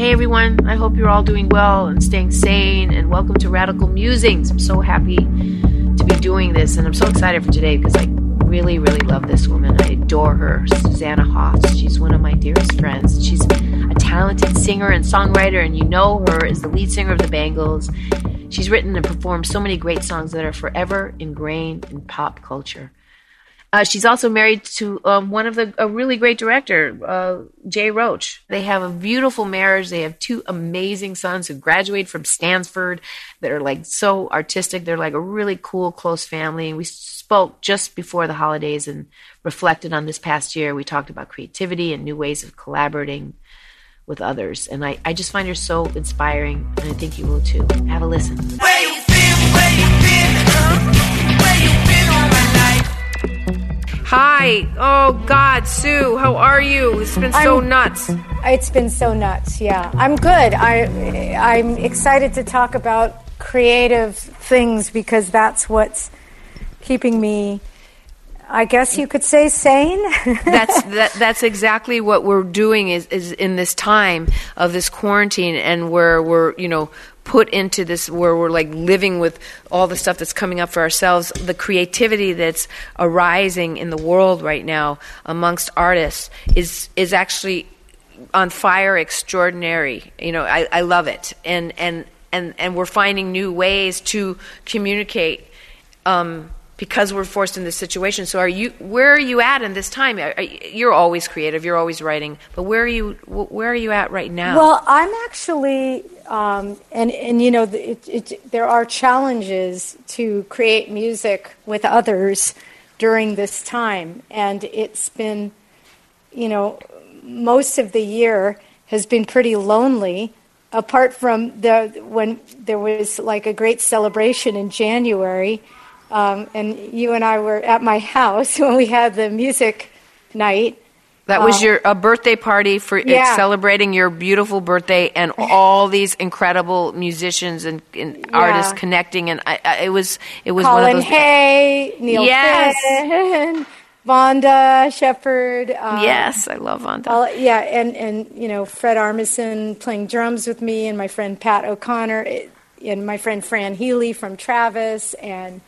Hey everyone, I hope you're all doing well and staying sane, and welcome to Radical Musings. I'm so happy to be doing this, and I'm so excited for today because I really, really love this woman. I adore her, Susanna Hoffs. She's one of my dearest friends. She's a talented singer and songwriter, and you know her as the lead singer of the Bangles. She's written and performed so many great songs that are forever ingrained in pop culture. Uh, she's also married to um, one of the a really great director, uh, Jay Roach. They have a beautiful marriage. They have two amazing sons who graduated from Stanford that are like so artistic. They're like a really cool, close family. And we spoke just before the holidays and reflected on this past year. We talked about creativity and new ways of collaborating with others. And I, I just find her so inspiring, and I think you will too. Have a listen. Where Hi. Oh, God, Sue, how are you? It's been so I'm- nuts. It's been so nuts. Yeah, I'm good. I I'm excited to talk about creative things because that's what's keeping me. I guess you could say sane. that's that, that's exactly what we're doing is, is in this time of this quarantine and where we're you know put into this where we're like living with all the stuff that's coming up for ourselves the creativity that's arising in the world right now amongst artists is is actually on fire extraordinary. You know i, I love it. And and and and we're finding new ways to communicate um, because we're forced in this situation. So, are you? Where are you at in this time? You're always creative. You're always writing. But where are you? Where are you at right now? well, I'm actually, um, and and you know, it, it, there are challenges to create music with others during this time, and it's been, you know, most of the year has been pretty lonely. Apart from the when there was like a great celebration in January, um, and you and I were at my house when we had the music night. that was uh, your a birthday party for Yeah. celebrating your beautiful birthday, and all these incredible musicians and, and artists connecting. And I, I, it was it was one of Colin those. Hay, Neil Yes. Finn, Vonda Shepard. Um, yes, I love Vonda. all- yeah, and, and you know Fred Armisen playing drums with me, and my friend Pat O'Connor, eh, and my friend Fran Healy from Travis, and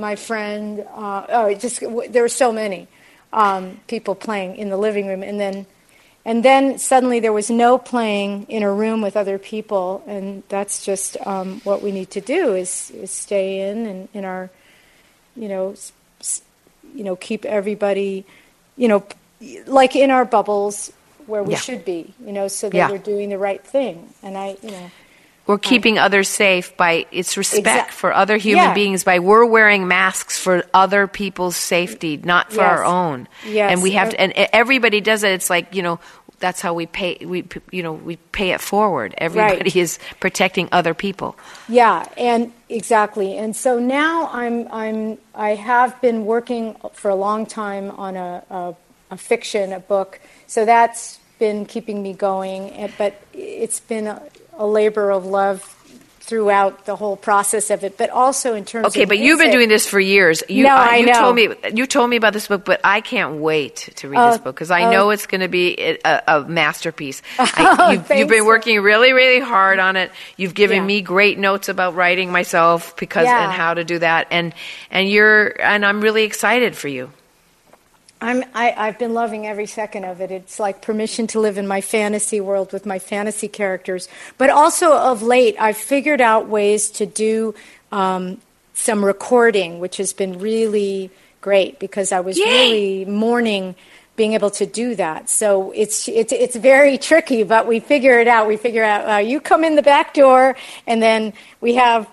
my friend. Uh, oh, just there were so many um, people playing in the living room, and then. And then suddenly there was no playing in a room with other people, and that's just um, what we need to do is, is stay in and in our, you know, you know, keep everybody, you know, p- like in our bubbles where we Yeah. should be, you know, so that Yeah. we're doing the right thing. And I, you know, We're keeping others safe by it's respect for other human Yeah. beings by we're wearing masks for other people's safety, not for our own. Yes. And we have to, and everybody does it. It's like you know that's how we pay. We you know we pay it forward. Everybody is protecting other people. Yeah, and exactly. And so now I'm I'm I have been working for a long time on a a, a fiction, a book. So that's been keeping me going. But it's been a, labor of love throughout the whole process of it. But also in terms of Okay, of but you've been doing this for years. You, No, uh, I you know. told me you told me about this book, but I can't wait to read Oh, this book because I oh. know it's going to be a, a masterpiece. Oh, I, you've, you've been working really, really hard on it. You've given Yeah. me great notes about writing myself because Yeah. and how to do that, and and you're and I'm really excited for you. I'm, I, I've been loving every second of it. It's like permission to live in my fantasy world with my fantasy characters. But also, of late, I've figured out ways to do um, some recording, which has been really great because I was Yay! really mourning being able to do that. So it's it's it's very tricky, but we figure it out. We figure out uh, you come in the back door, and then we have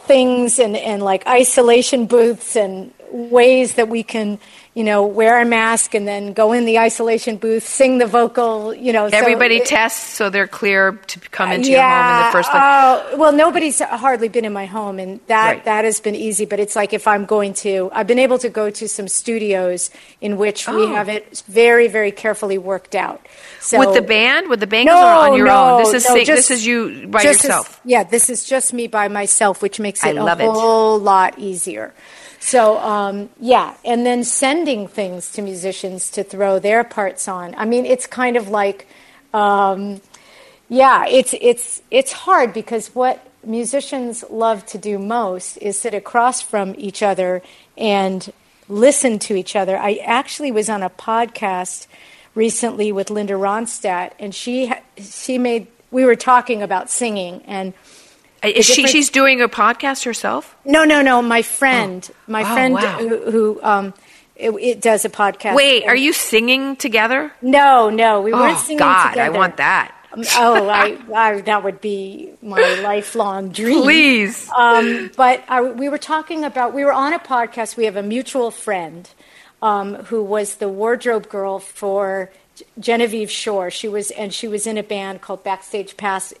things and, and like isolation booths and ways that we can you know, wear a mask and then go in the isolation booth, sing the vocal, you know. so Everybody it- tests so they're clear to come into your home in the first place. Oh, well, nobody's hardly been in my home, and that Right. that has been easy. But it's like if I'm going to, I've been able to go to some studios in which we Oh. have it very, very carefully worked out. So with the band, with the band, no, or on your no, own. This is no, sing- just- this is you by yourself. yeah, this is just me by myself, which makes it a it. whole lot easier. So um, yeah, and then sending things to musicians to throw their parts on. I mean, it's kind of like, um, yeah, it's it's it's hard because what musicians love to do most is sit across from each other and listen to each other. I actually was on a podcast recently with Linda Ronstadt, and she she made we were talking about singing and. Is she? She's doing a podcast herself. No, no, no. My friend, my Oh, friend wow. who, who um, it, it does a podcast. Wait, And- are you singing together? No, no, we weren't singing. Oh God, together. I want that. Um, oh, I, I, that would be my lifelong dream. Please. Um, but I, we were talking about, we were on a podcast. We have a mutual friend um, who was the wardrobe girl for Genevieve Shore. She was, and she was in a band called Backstage Pass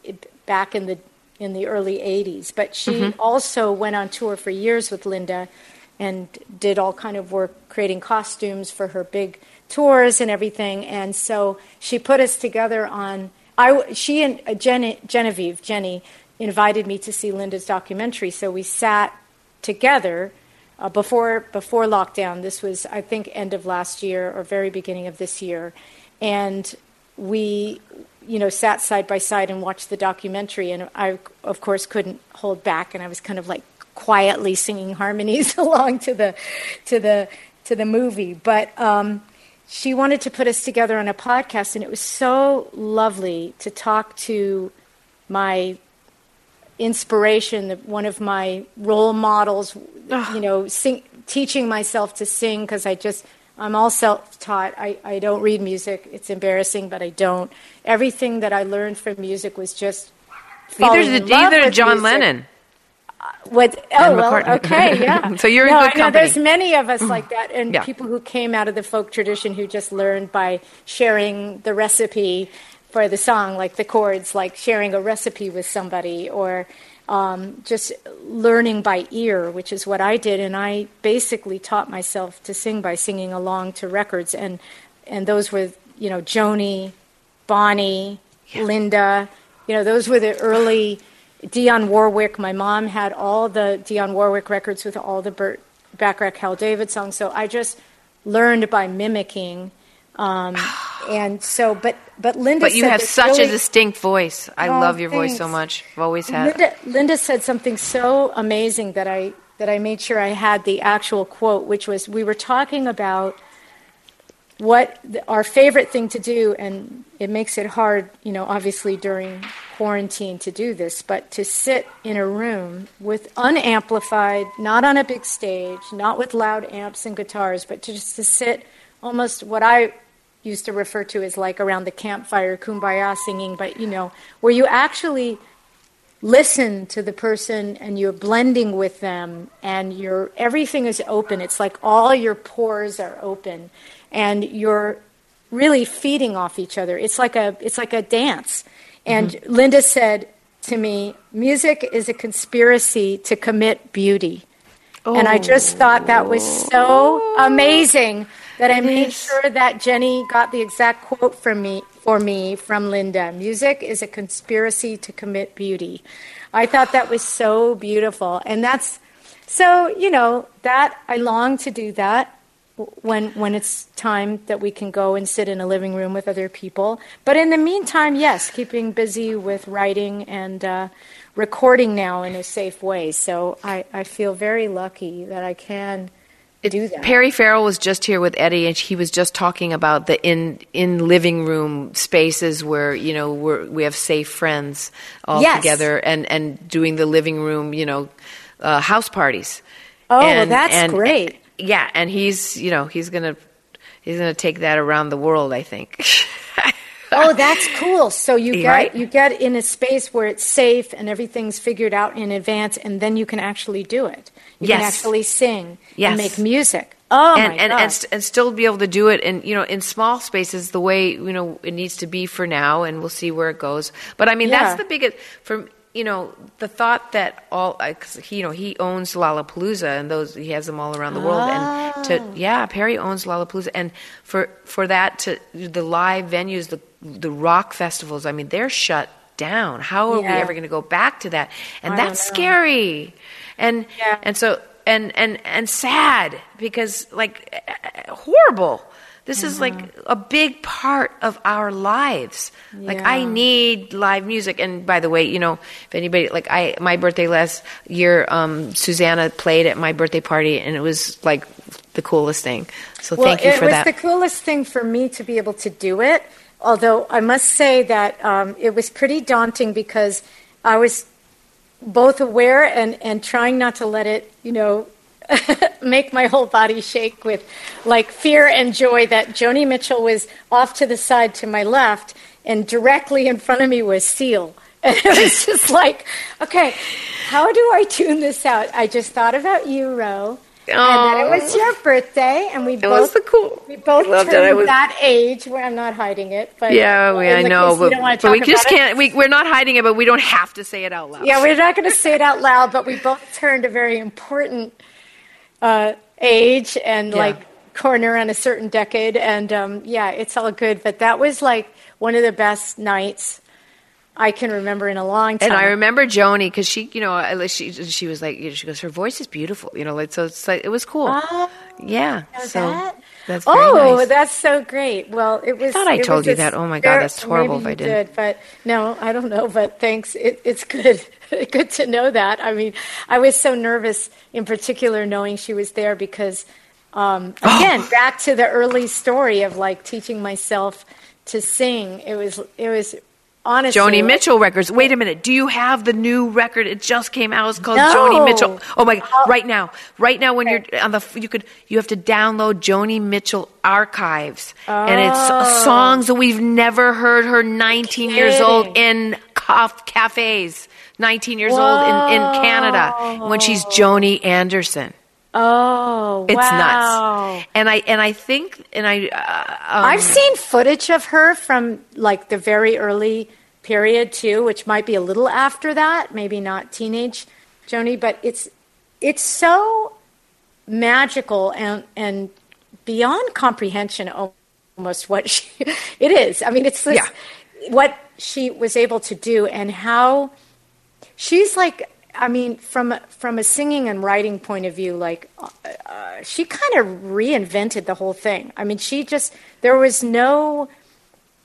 back in the in the early '80s. But she Mm-hmm. also went on tour for years with Linda, and did all kind of work creating costumes for her big tours and everything. And so she put us together on. I she and uh, Genevieve Jenny invited me to see Linda's documentary. So we sat together uh, before before lockdown. This was I think end of last year or very beginning of this year, and we you know sat side by side and watched the documentary. And I of course couldn't hold back, and I was kind of like quietly singing harmonies along to the to the to the movie, but. Um, she wanted to put us together on a podcast, and it was so lovely to talk to my inspiration, one of my role models, you know, sing, teaching myself to sing because I just, I'm all self taught. I, I don't read music. It's embarrassing, but I don't. Everything that I learned from music was just. In did either with John music. Lennon. Uh, what? Oh, and Oh well, McCartney. okay, yeah. So you're in no, good I know company. There's many of us like that, and Yeah. people who came out of the folk tradition who just learned by sharing the recipe for the song, like the chords, like sharing a recipe with somebody, or um, just learning by ear, which is what I did, and I basically taught myself to sing by singing along to records, and and those were you know Joni, Bonnie, Linda, you know those were the early. Dionne Warwick. My mom had all the Dionne Warwick records with all the Burt Bacharach Hal David songs. So I just learned by mimicking. Um, and so, but but Linda. But you have such a distinct voice. I Oh, love your voice so much. I've always had. Linda, Linda said something so amazing that I that I made sure I had the actual quote, which was we were talking about what the, our favorite thing to do, and it makes it hard, you know, obviously during quarantine to do this, but to sit in a room with unamplified, not on a big stage, not with loud amps and guitars, but to just to sit almost what I used to refer to as like around the campfire, kumbaya singing, but you know, where you actually listen to the person and you're blending with them and your everything is open. It's like all your pores are open and you're really feeding off each other. It's like a it's like a dance. And mm-hmm. linda said to me music is a conspiracy to commit beauty. And i just thought that was so amazing that i made sure that jenny got the exact quote from me for me from linda music is a conspiracy to commit beauty i thought that was so beautiful and that's so you know that i long to do that when when it's time that we can go and sit in a living room with other people. But in the meantime, yes, keeping busy with writing and uh, recording now in a safe way. So I, I feel very lucky that I can do that. Perry Farrell was just here with Eddie, and he was just talking about the in in living room spaces where you know we're, we have safe friends all Yes. together, and and doing the living room, you know, uh, house parties. Oh, well, that's and- great. Yeah, and he's you know he's gonna he's gonna take that around the world. I think. Oh, that's cool. So you get Right? you get in a space where it's safe and everything's figured out in advance, and then you can actually do it. You can actually sing Yes. and make music. Oh, and my and, God. and st- and still be able to do it in you know in small spaces the way you know it needs to be for now, and we'll see where it goes. But I mean, Yeah. that's the biggest from you know the thought that all you know he owns Lollapalooza and those he has them all around the world, and to Oh. yeah, Perry owns Lollapalooza, and for for that to the live venues, the the rock festivals, I mean, they're shut down. How are we ever going to go back to that? And I that's scary, and Yeah. and so and and and sad because like eh, horrible. This is like a big part of our lives. Like I need live music. And by the way, you know, if anybody like I my birthday last year, um, Susanna played at my birthday party, and it was like the coolest thing. So Well, thank you for that. it was the coolest thing for me to be able to do it. Although I must say that um, it was pretty daunting because I was both aware and, and trying not to let it, you know, make my whole body shake with like fear and joy that Joni Mitchell was off to the side to my left and directly in front of me was Seal. And it was just like, okay, how do I tune this out? I just thought about you, Ro. And then it was your birthday, and we It both was the cool. we both loved it. turned I was- that age where I'm not hiding it. But yeah, we, I know, we but, don't want to but we just can't. We, we're not hiding it, but we don't have to say it out loud. Yeah, we're not going to say it out loud, but we both turned a very important uh, age and Yeah. like corner on a certain decade, and um, yeah, it's all good. But that was like one of the best nights I can remember in a long time. And I remember Joni because she, you know, she she was like, you know, she goes, her voice is beautiful, you know, like so. It's like it was cool. Oh, yeah, so that? that's Oh, nice. that's so great. Well, it was. thought I told you that. Oh my God, that's horrible if I didn't. Did, but no, I don't know. But thanks. It, it's good. good to know that. I mean, I was so nervous, in particular, knowing she was there because, um, Oh. again, back to the early story of like teaching myself to sing. It was. It was honestly. Joni Mitchell records. Wait a minute. Do you have the new record? It just came out. It's called No. Joni Mitchell. Oh my! Right now, right now, when you're on the, you could you have to download Joni Mitchell archives, and it's Oh. songs that we've never heard her 19 years old in cafes. 19 years old in, in Canada when she's Joni Anderson. Oh, It's wow. nuts. And I and I think and I uh, um, I've seen footage of her from like the very early period too, which might be a little after that, maybe not teenage Joni, but it's it's so magical and and beyond comprehension almost what she it is. I mean, it's this, Yeah. what she was able to do and how she's like I mean, from a- from a singing and writing point of view, like uh, uh, she kind of reinvented the whole thing. I mean, she just there was no.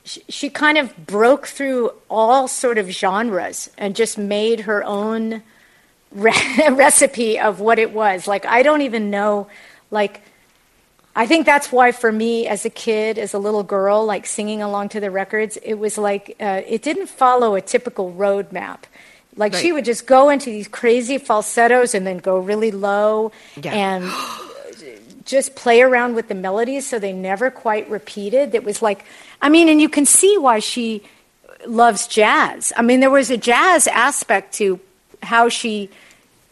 She, she kind of broke through all sort of genres and just made her own re- recipe of what it was. Like I don't even know, like. I think that's why, for me, as a kid, as a little girl, like singing along to the records, it was like uh, it didn't follow a typical roadmap. Like she would just go into these crazy falsettos and then go really low Yeah. and just play around with the melodies so they never quite repeated. It was like, I mean, and you can see why she loves jazz. I mean, there was a jazz aspect to how she,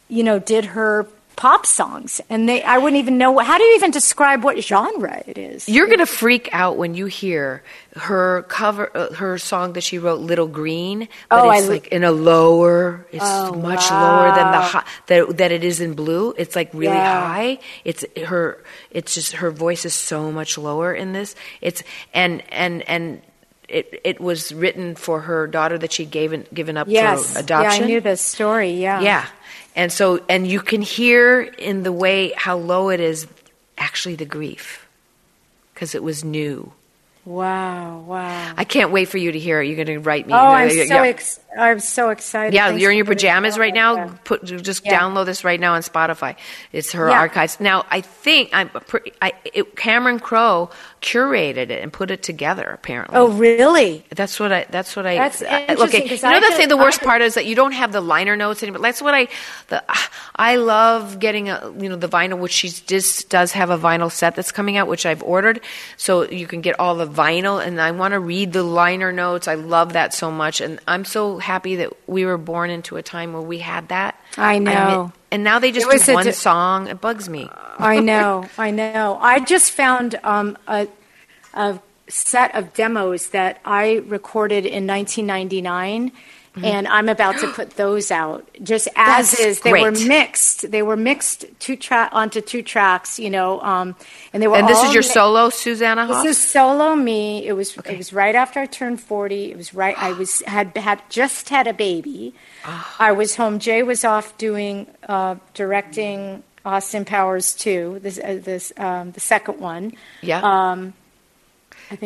you know, did her pop songs, and they I wouldn't even know how do you even describe what genre it is. You're gonna freak out when you hear her cover, uh, her song that she wrote, "Little Green," but Oh, I it's li- like in a lower. It's Oh, much lower than the wow. hi- that that it is in blue. It's like really Yeah. high. It's her. It's just her voice is so much lower in this. It's and and and. It, it was written for her daughter that she'd given given up yes, for adoption. Yeah, I knew the story. Yeah, Yeah. And so, and you can hear in the way how low it is actually the grief because it was new. Wow, wow. I can't wait for you to hear it. You're going to write me. oh, I'm yeah. so ex- I'm so excited. Yeah, Thanks you're in your pajamas right now. that. Put just Yeah. download this right now on Spotify. It's her Yeah. archives. Now, I think I'm pretty, I, it, Cameron Crowe curated it and put it together. Apparently, Oh, really? That's what I. That's what I. That's I- interesting, Okay, you know I the thing. The worst could- part is that you don't have the liner notes anymore. That's what I. The I love getting a you know the vinyl, which she just does have a vinyl set that's coming out, which I've ordered, so you can get all the vinyl. And I want to read the liner notes. I love that so much, and I'm so happy that we were born into a time where we had that. I know. and now they just do one di- song. It bugs me. I know, I know. I just found um, a, a set of demos that I recorded in 1999. And I'm about to put those out, just as Mm-hmm. That's is. They were mixed. They were mixed two track onto two tracks, you know. Um, and they were. And this is your mi- solo, Susanna Hoff? This is solo me. It was it was right after I turned forty. It was right. I was had had just had a baby. Ah. I was home. Jay was off doing uh, directing Austin Powers two. This uh, this um, the second one. yeah. Um,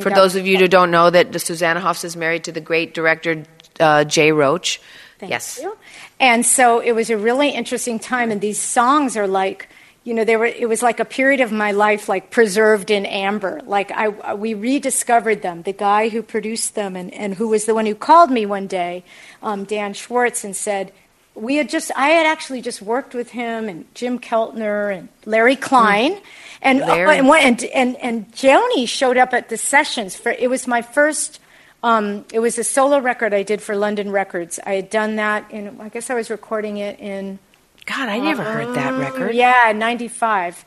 For those of you who don't know, that Susanna Hoffs is married to the great director uh, Jay Roach. Thank yes. you. And so it was a really interesting time, and these songs are like, you know, they were. It was like a period of my life, like preserved in amber. Like I, we rediscovered them. The guy who produced them, and and who was the one who called me one day, um, Dan Schwartz, and said. We had just, I had actually just worked with him and Jim Keltner and Larry Klein. And, uh, and, and, and, and Joni showed up at the sessions for, it was my first um, it was a solo record I did for London Records. I had done that in, I guess I was recording it in, God, I never heard that record. yeah, 95.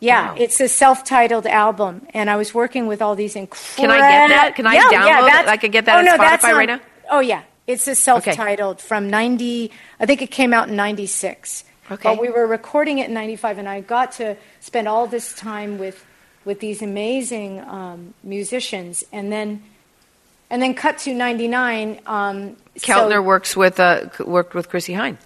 Yeah, Wow. it's a self-titled album, and I was working with all these incredible. Can I get that? Can I Yeah, yeah, download it? I could get that oh, on no, Spotify that's right now? Oh yeah, it's a self-titled from 90. I think it came out in 96. Okay. But we were recording it in 95, and I got to spend all this time with with these amazing um, musicians, and then and then cut to 99. Um, so- works with uh, worked with Chrissie Hynde.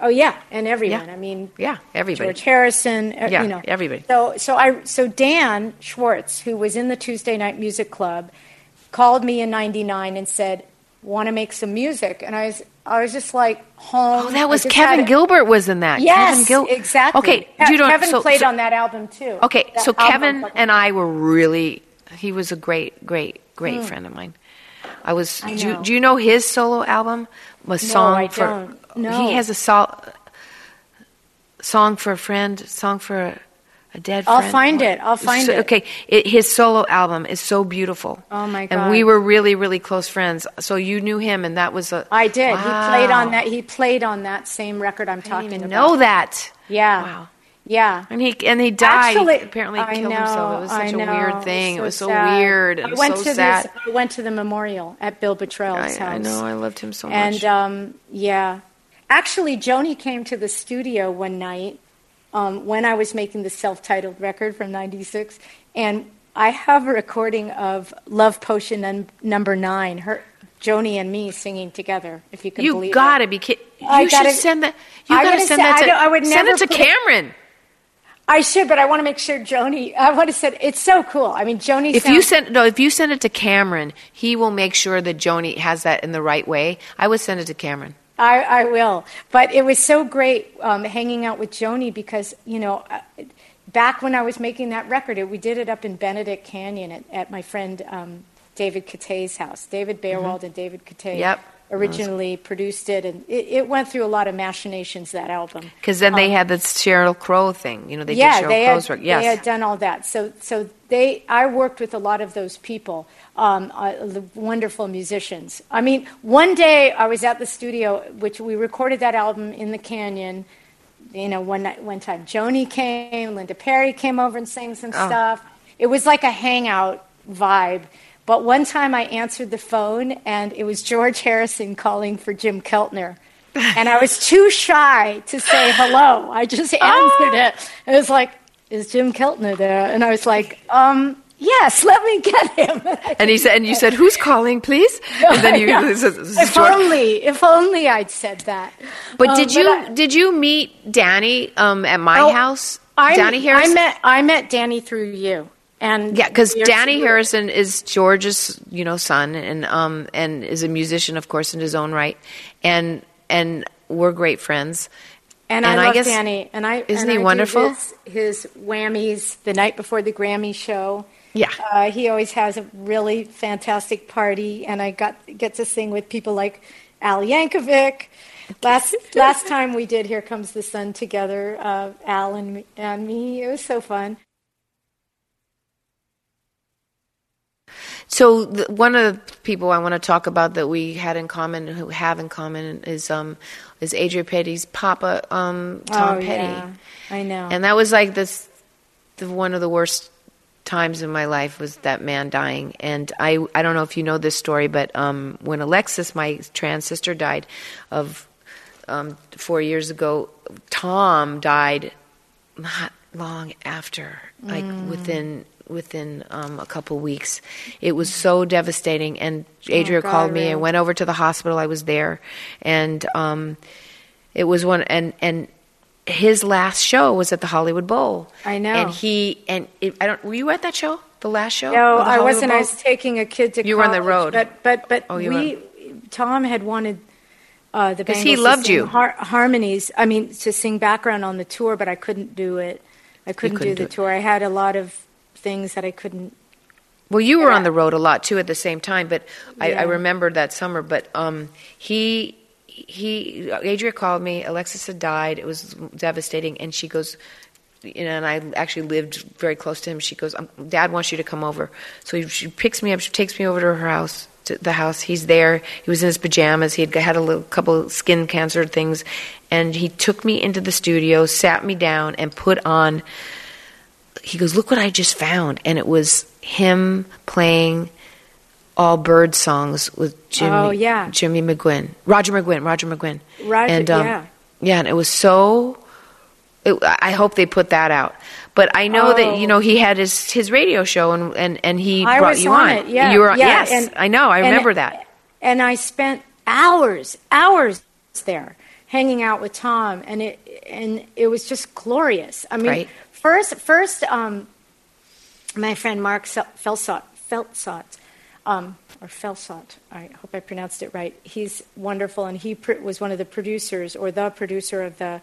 Oh yeah, and everyone. Yeah. I mean, Yeah, everybody. George Harrison. uh, Yeah, you know everybody. So so I so Dan Schwartz, who was in the Tuesday Night Music Club, called me in '99 and said, "Want to make some music?" And I was I was just like home. Oh, that was Kevin Gilbert was in that. Yes, Gil- exactly. Okay, Ke- you don't. Kevin so, played so- on that album too. Okay, That so Kevin and I were really. He was a great, great, great Hmm. friend of mine. I was. I do, you, know. do you know his solo album? Was song no, I for. don't. No. He has a sol- song for a friend. Song for a, a dead. Friend. I'll find it. I'll find So- it. Okay, it, his solo album is so beautiful. Oh, my god! And we were really, really close friends. So you knew him, and that was a. I did. He played on that. He played on that same record I'm I talking about. know that. Yeah. Wow. Yeah. And he and he died. Actually, apparently I killed know, himself. It was such I a weird thing. it was so sad. weird I and went so to sad. This, I went to the memorial at Bill Bottrell's I, house. I know. I loved him so much. And um, yeah, actually, Joni came to the studio one night um, when I was making the self-titled record from '96, and I have a recording of "Love Potion" num- number nine. Her, Joni, and me singing together. If you can believe it. you believe gotta it. be kidding. I You gotta- should send that. You I gotta gotta send say- that I to. don't- I would send it to put it- Cameron. I should, but I want to make sure Joni. I want to say it's so cool. I mean, Joni. If you send no, if you send it to Cameron, he will make sure that Joni has that in the right way. I would send it to Cameron. I, I will. But it was so great um, hanging out with Joni because, you know, uh, back when I was making that record, it, we did it up in Benedict Canyon at, at my friend um, David Katay's house. David Baerwald and David Mm-hmm. Yep. Originally produced it, and it, it went through a lot of machinations, that album. Because then they had this Sheryl Crow thing. You know, they Um, yeah, did Sheryl they Crow's had, work. Yes. they had done all that. So, so they, I worked with a lot of those people, um, uh, the wonderful musicians. I mean, one day I was at the studio, which we recorded that album in the canyon. You know, one night, one time, Joni came, Linda Perry came over and sang some Oh. stuff. It was like a hangout vibe. But one time I answered the phone, and it was George Harrison calling for Jim Keltner. And I was too shy to say hello. I just answered it. It was like, is Jim Keltner there? And I was like, um, yes, let me get him. And he said, and you said, "Who's calling, please?" and then you, Yeah. this is- this if George. only, if only I'd said that. But Um, did you I- did you meet Dhani um, at my Oh, house? I, Dhani Harrison. I met I met Dhani through you. And yeah, because Dhani Harrison is George's you know son, and um and is a musician, of course, in his own right, and and we're great friends. And, And I I love guess- Dhani. And I isn't and he I wonderful? His, his whammies the night before the Grammy show. Yeah. uh, he always has a really fantastic party, and I got get to sing with people like Al Yankovic. Last last time we did "Here Comes the Sun" together, uh, Al and and me, it was so fun. So the, one of the people I want to talk about that we had in common, who have in common, is um is Adria Petty's Papa um, Tom oh Petty. yeah, I know. And that was like this the, one of the worst times in my life was that man dying. And I, I don't know if you know this story, but um, when Alexis, my trans sister, died of um, four years ago, Tom died not long after, like within within um, a couple weeks. It was so devastating. And Adria God, called me. I Ray. went over to the hospital. I was there, and um, it was one and and his last show was at the Hollywood Bowl. I know. And he and it, I don't. Were you at that show? The last show? No, I wasn't. I was taking a kid to You were on the road. But but but Oh, we Tom had wanted uh, the 'Cause Bangles he loved you. har- harmonies. I mean, to sing background on the tour, but I couldn't do it. I couldn't, couldn't do do the it. tour. I had a lot of things that I couldn't. Well, you were on the road a lot too at the same time, but I, Yeah. I remember that summer. But um, he he Adria called me. Alexis had died. It was devastating, and she goes. You know, and I actually lived very close to him. She goes, um, "Dad wants you to come over." So he, she picks me up. She takes me over to her house, to the house. He's there. He was in his pajamas. He had had a little couple skin cancer things, and he took me into the studio, sat me down, and put on he goes, "Look what I just found," and it was him playing all bird songs with Jimmy. Oh, yeah. Jimmy McGuinn, Roger McGuinn, Roger McGuinn. Roger- and, um, yeah. yeah, and it was so. It, I hope they put that out. But I know Oh. that you know he had his his radio show and and, and he I brought you on on. it. Yeah, you were on, yeah, yes, and- I know. I and- remember that. And I spent hours, hours there hanging out with Tom, and it and it was just glorious. I mean, Right. First, first, um, my friend Mark Felsot, um, or Felsot. I hope I pronounced it right. He's wonderful, and he pr- was one of the producers or the producer of the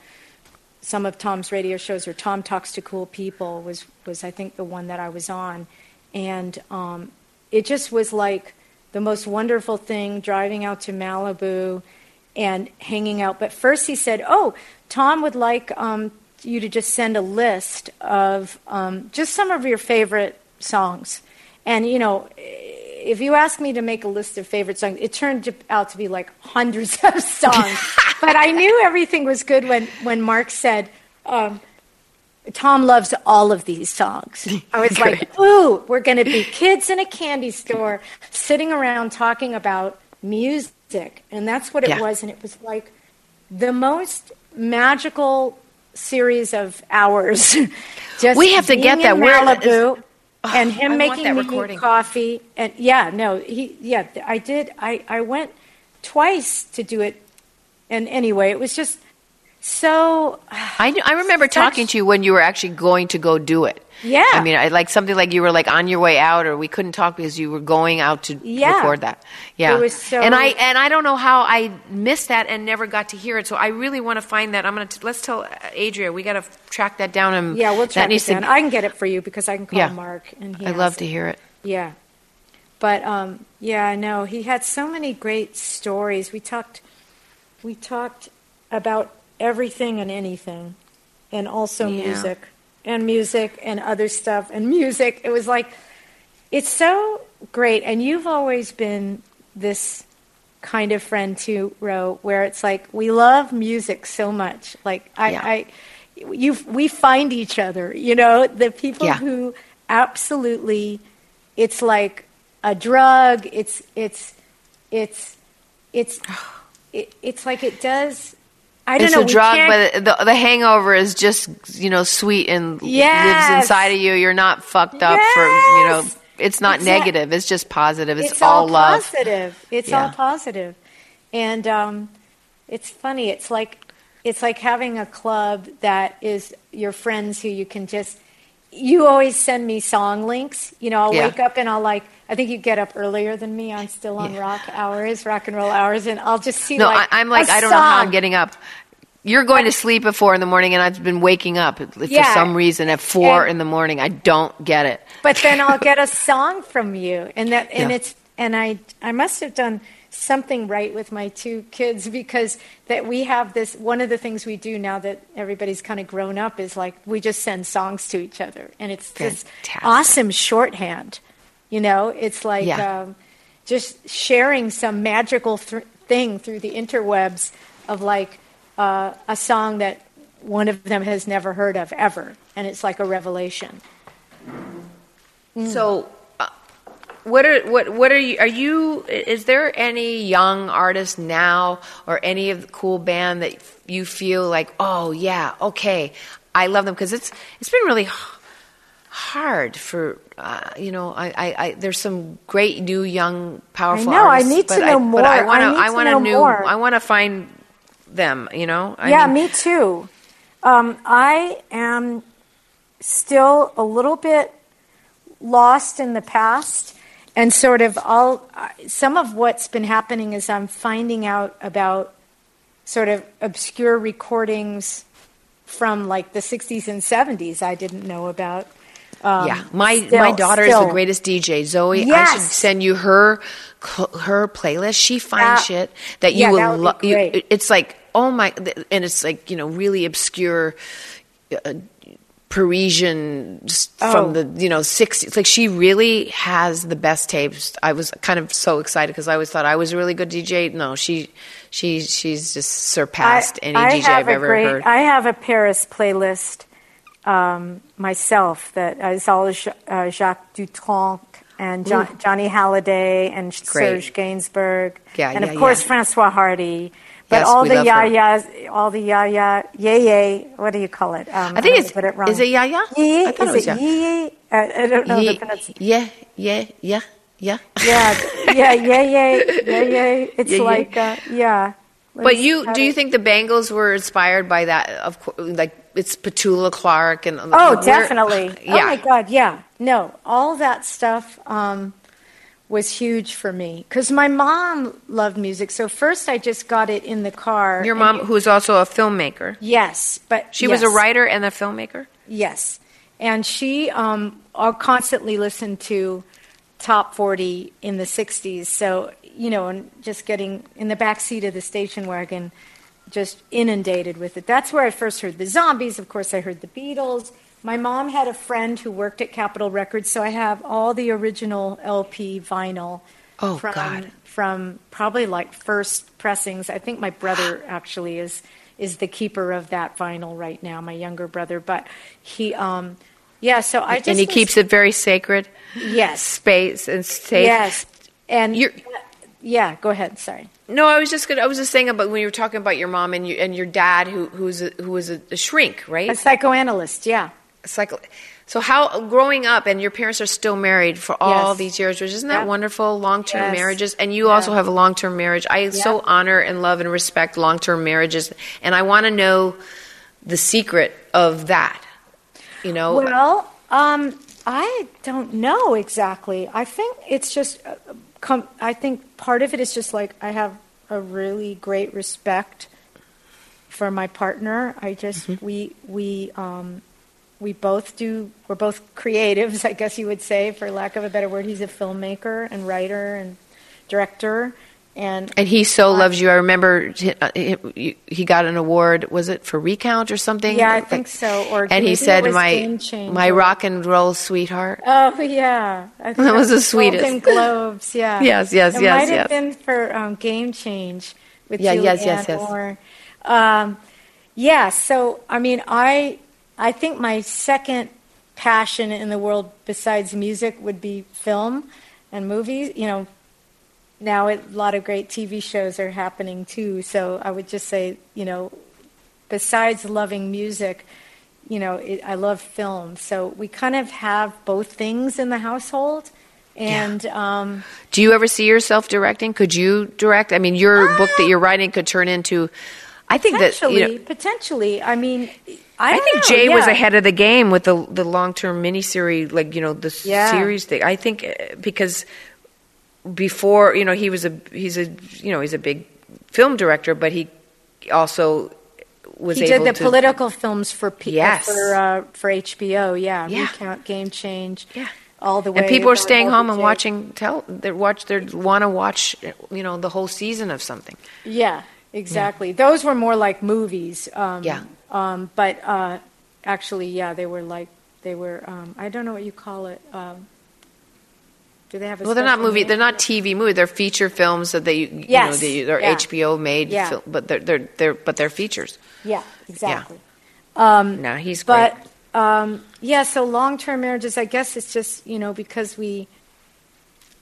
some of Tom's radio shows, or Tom Talks to Cool People was was I think the one that I was on, and um, it just was like the most wonderful thing driving out to Malibu and hanging out. But first he said, "Oh, Tom would like um, you to just send a list of um, just some of your favorite songs." And you know, if you ask me to make a list of favorite songs, it turned out to be like hundreds of songs. but I knew everything was good when when Mark said. Um, Tom loves all of these songs. I was like, ooh, we're going to be kids in a candy store sitting around talking about music. And that's what it Yeah. was. And it was like the most magical series of hours. Just We have to get that. in Where- Malibu and him want making that me recording. coffee. And yeah, no, he, yeah, I did. I, I went twice to do it. And anyway, it was just so I, I remember Such- talking to you when you were actually going to go do it. Yeah. I mean, I like something like you were like on your way out, or we couldn't talk because you were going out to Yeah. record that. Yeah, It was so- And I and I don't know how I missed that and never got to hear it. So I really want to find that. I'm gonna t- let's tell Adria we got to track that down and Yeah, we'll that track it down. to. I can get it for you because I can call Yeah. Mark, and he I'd love it. to hear it. Yeah, but um, yeah, no, he had so many great stories. We talked, we talked about everything and anything, and also Yeah. music, and music and other stuff, and music. It was like, it's so great, and you've always been this kind of friend too, Ro, where it's like we love music so much. Like I, Yeah. I you, we find each other. You know, the people Yeah. who absolutely, it's like a drug. It's it's it's it's it, it's like it does. I don't It's know. a drug, but the, the hangover is just you know sweet and Yes. lives inside of you. You're not fucked up for you know. It's not Exact- negative. It's just positive. It's, it's all, all love. positive. It's Yeah. all positive, and um, it's funny. It's like it's like having a club that is your friends who you can just. You always send me song links. You know, I'll Yeah. wake up and I'll like. I think you get up earlier than me. I'm still on Yeah. rock hours, rock and roll hours, and I'll just see. No, like, I, I'm like a I don't know how I'm getting up. You're going to sleep at four in the morning, and I've been waking up for Yeah. some reason at four And- in the morning. I don't get it. but then I'll get a song from you, and that and it's and I I must have done something right with my two kids because that we have this one of the things we do now that everybody's kind of grown up is like we just send songs to each other, and it's this awesome shorthand. You know, it's like Yeah. um, just sharing some magical th- thing through the interwebs of like uh, a song that one of them has never heard of ever, and it's like a revelation. So, uh, what are what what are you? Are you? Is there any young artist now, or any of the cool band that you feel like, oh yeah, okay, I love them because it's it's been really hard for uh, you know. I, I, I there's some great new young powerful. I know, I need to know I, But I want I to. I want to new. more. I want to find them. You know. I yeah, mean, me too. Um, I am still a little bit lost in the past, and sort of all. uh, Some of what's been happening is I'm finding out about sort of obscure recordings from like the 60s and 70s I didn't know about. Um, yeah, my still- my daughter is the greatest DJ. Zoe, yes. I should send you her her playlist. She finds That- shit that you yeah, will love. It's like oh my, and it's like you know really obscure. Uh, Parisian Oh. from the you know 60s like she really has the best tapes I was kind of so excited because I always thought I was a really good DJ no she she she's just surpassed any DJ I've ever great, heard I have a Paris playlist um, myself that is all Ja- uh, Jacques Dutronc and jo- Johnny Hallyday and Serge Gainsbourg, Yeah, and yeah, of course yeah. Francois Hardy. But Yes, all the yayas, all the yaya, yay yay, what do you call it? Um, I think always it's- put it wrong. is it yaya? Yee, I thought is it was it ya- yee? Uh, I don't know the Ye- pronunciation. yeah yeah yeah yeah Yeah, yeah, yeah, yeah, yeah, yeah. It's yeah. like, uh, yeah. But you, do you think the Bangles were inspired by that? Of course, like it's Petula Clark and Oh, definitely. Yeah. Oh my God, yeah. No, all that stuff um, was huge for me because my mom loved music. So first, I just got it in the car. Your mom, you- who's also a filmmaker, yes, but she was a writer and a filmmaker. Yes, and she um, constantly listened to top forty in the '60s. So you know, and just getting in the back seat of the station wagon, just inundated with it. That's where I first heard the Zombies. Of course, I heard the Beatles. My mom had a friend who worked at Capitol Records, so I have all the original LP vinyl Oh, from God. from probably like first pressings. I think my brother actually is is the keeper of that vinyl right now, my younger brother. But he, um, yeah. So I just and he was- keeps it very sacred, yes, space and safe. yes, and You're- yeah. Go ahead. Sorry. No, I was just gonna. I was just saying about when you were talking about your mom and your and your dad, who who's a, who was a, a shrink, right? A psychoanalyst. Yeah. So how growing up and your parents are still married for all Yes. these years, which isn't that Yeah. wonderful? Long term Yes. marriages, and you Yeah. also have a long term marriage. I so honor and love and respect long term marriages, and I want to know the secret of that. You know, Well, um, I don't know exactly. I think it's just, uh, I think part of it is just like I have a really great respect for my partner. I just Mm-hmm. we we um, we both do. We're both creatives, I guess you would say, for lack of a better word. He's a filmmaker and writer and director, and and he so loves you. I remember he, uh, he he got an award. Was it for Recount or something? Yeah, I think so, or and he said, "My my rock and roll sweetheart." Oh yeah, I think That was the sweetest. Golden Globes, yeah. Yes, yes, it yes, might yes. have been for um, Game Change with Yeah, yes, Julianne yes, yes. Moore. Um, yeah, so I mean, I I think my second passion in the world besides music would be film and movies. You know, now a lot of great TV shows are happening too. So I would just say, you know, besides loving music, you know, it, I love film. So we kind of have both things in the household. And um, Do you ever see yourself directing? Could you direct? I mean, your book that you're writing could turn into. I think that potentially, you know, potentially, I mean, I, I think know, Jay was ahead of the game with the the long term miniseries, like you know the Yeah. series thing. I think uh, because before you know he was a he's a you know he's a big film director, but he also was He did the to political films for P- Yes. for uh, for HBO. Yeah, Yeah. Recount, Game Change. Yeah. all the way. and people are staying home and watching tell they watch they want to watch you know the whole season of something. Yeah, exactly. Those were more like movies. Um, Yeah. Um, but uh, actually, yeah, they were like they were. Um, I don't know what you call it. Um, do they have a? Well, they're not movie. name? They're not TV movie. They're feature films that they, you know, Yes, they, they're yeah. HBO made, Yeah. fil- but they're they're they're but they're features. Yeah, exactly. Um, no, he's but great. um, yeah, so long-term marriages, I guess it's just you know because we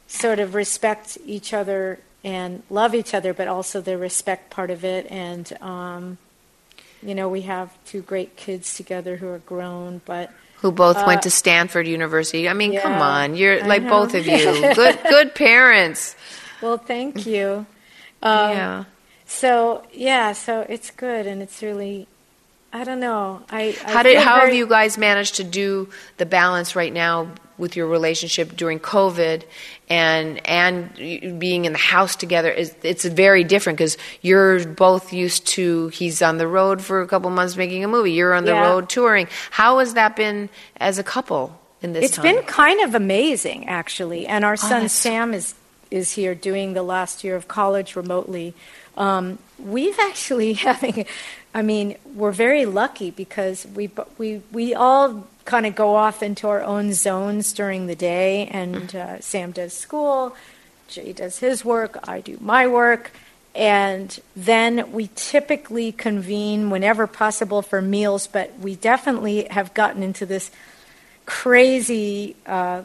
sort of respect each other and love each other, but also the respect part of it, and um, you know we have two great kids together who are grown, but who both uh, went to Stanford University. I mean, come on, you're I like know. both of you, good good parents. well, thank you. Um, yeah. So yeah, so it's good, and it's really, I don't know. I, I How did how have you guys managed to do the balance right now with your relationship during COVID and and being in the house together? Is it's very different because you're both used to he's on the road for a couple months making a movie. You're on the Yeah. road touring. How has that been as a couple in this It's time? been kind of amazing, actually. And our son Oh, that's- Sam is is here doing the last year of college remotely. Um, we've actually having, I mean, we're very lucky because we we we all kind of go off into our own zones during the day, and uh, Sam does school, Jay does his work, I do my work. And then we typically convene whenever possible for meals, but we definitely have gotten into this crazy uh,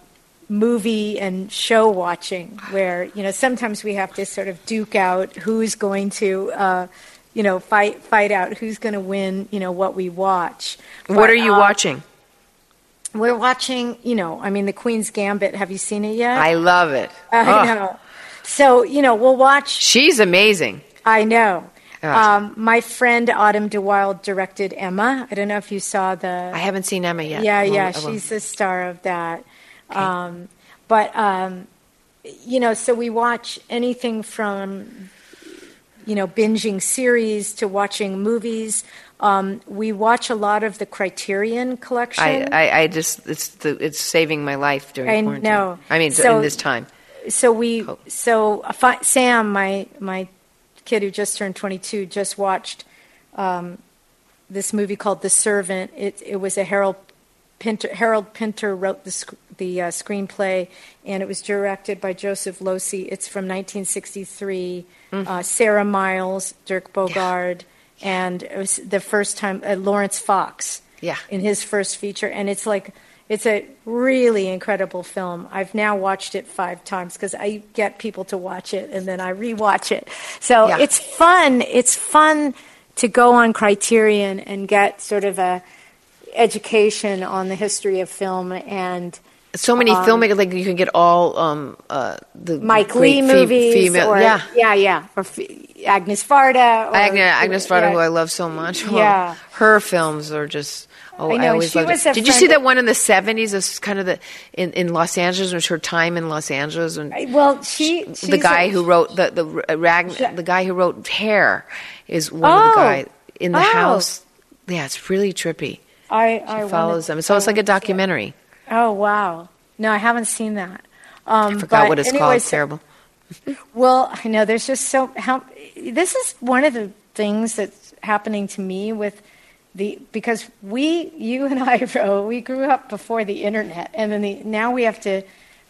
movie and show watching where you know sometimes we have to sort of duke out who's going to uh, you know fight fight out who's going to win you know what we watch what But, are you uh, watching? We're watching you know i mean the queen's gambit have you seen it yet I love it. I Oh, know so you know we'll watch She's amazing. i know um, my friend Autumn de Wilde directed emma i don't know if you saw the I haven't seen Emma yet. yeah, yeah, she's the star of that. Um, but um, you know, so we watch anything from you know binging series to watching movies. Um, we watch a lot of the Criterion collection. I, I, I just it's the it's saving my life during I quarantine. know. I mean, So- in this time. so we Cool. so uh, Sam, my my kid who just turned 22, just watched um, this movie called The Servant. It it was a Harold Pinter. Harold Pinter wrote the sc- the uh, screenplay, and it was directed by Joseph Losey. It's from 1963. Mm. Uh, Sarah Miles, Dirk Bogarde, and it was the first time uh, Lawrence Fox Yeah. in his first feature, and it's like it's a really incredible film. I've now watched it five times because I get people to watch it and then I rewatch it. So Yeah. it's fun. It's fun to go on Criterion and get sort of a education on the history of film and So many filmmakers, like you can get all um, uh, the Um, Mike Leigh fe- movies, female, or yeah. yeah, yeah, or f- Agnes Varda, or, Agnes, Agnes Varda, yeah. who I love so much. Oh, Yeah. her films are just. Oh, I I, always she loved was it. Did you see of- that one in the seventies? It's kind of the in, in Los Angeles. Was her time in Los Angeles, and Well, she the guy a- who wrote the the uh, Ragn, Yeah. the guy who wrote Hair is one of Oh. the guys in the Oh. house. Yeah, it's really trippy. I, I follows wanted- them, so it's like a documentary. Oh wow! No, I haven't seen that. Um, I forgot but what it's anyway, called. It's terrible. Well, I know there's just so how. This is one of the things that's happening to me with the because we, you and I, Ro, we grew up before the internet, and then the, now we have to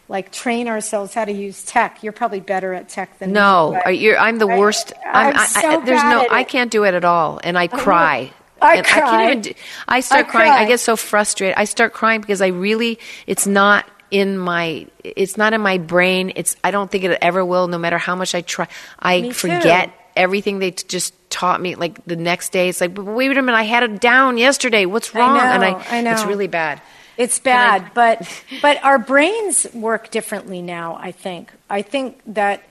like train ourselves how to use tech. You're probably better at tech than No, me. you, I'm the I- worst. I'm I, so there's no. I can't do it at all, and I cry. I I can't even. Do, I start I crying. I get so frustrated. I start crying because I really. It's not in my. It's not in my brain. It's. I don't think it ever will. No matter how much I try, I forget everything they t- just taught me. Like the next day, it's like, but wait a minute, I had it down yesterday. What's wrong I know, and I know. It's really bad. It's Can I- bad, but but our brains work differently now. I think. I think that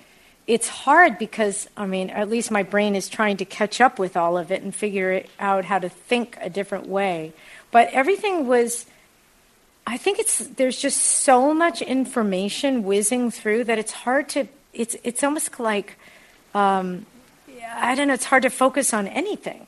it's hard because I mean, at least my brain is trying to catch up with all of it and figure it out how to think a different way. But everything was. I think it's there's just so much information whizzing through that it's hard to. It's it's almost like. Um, I don't know. It's hard to focus on anything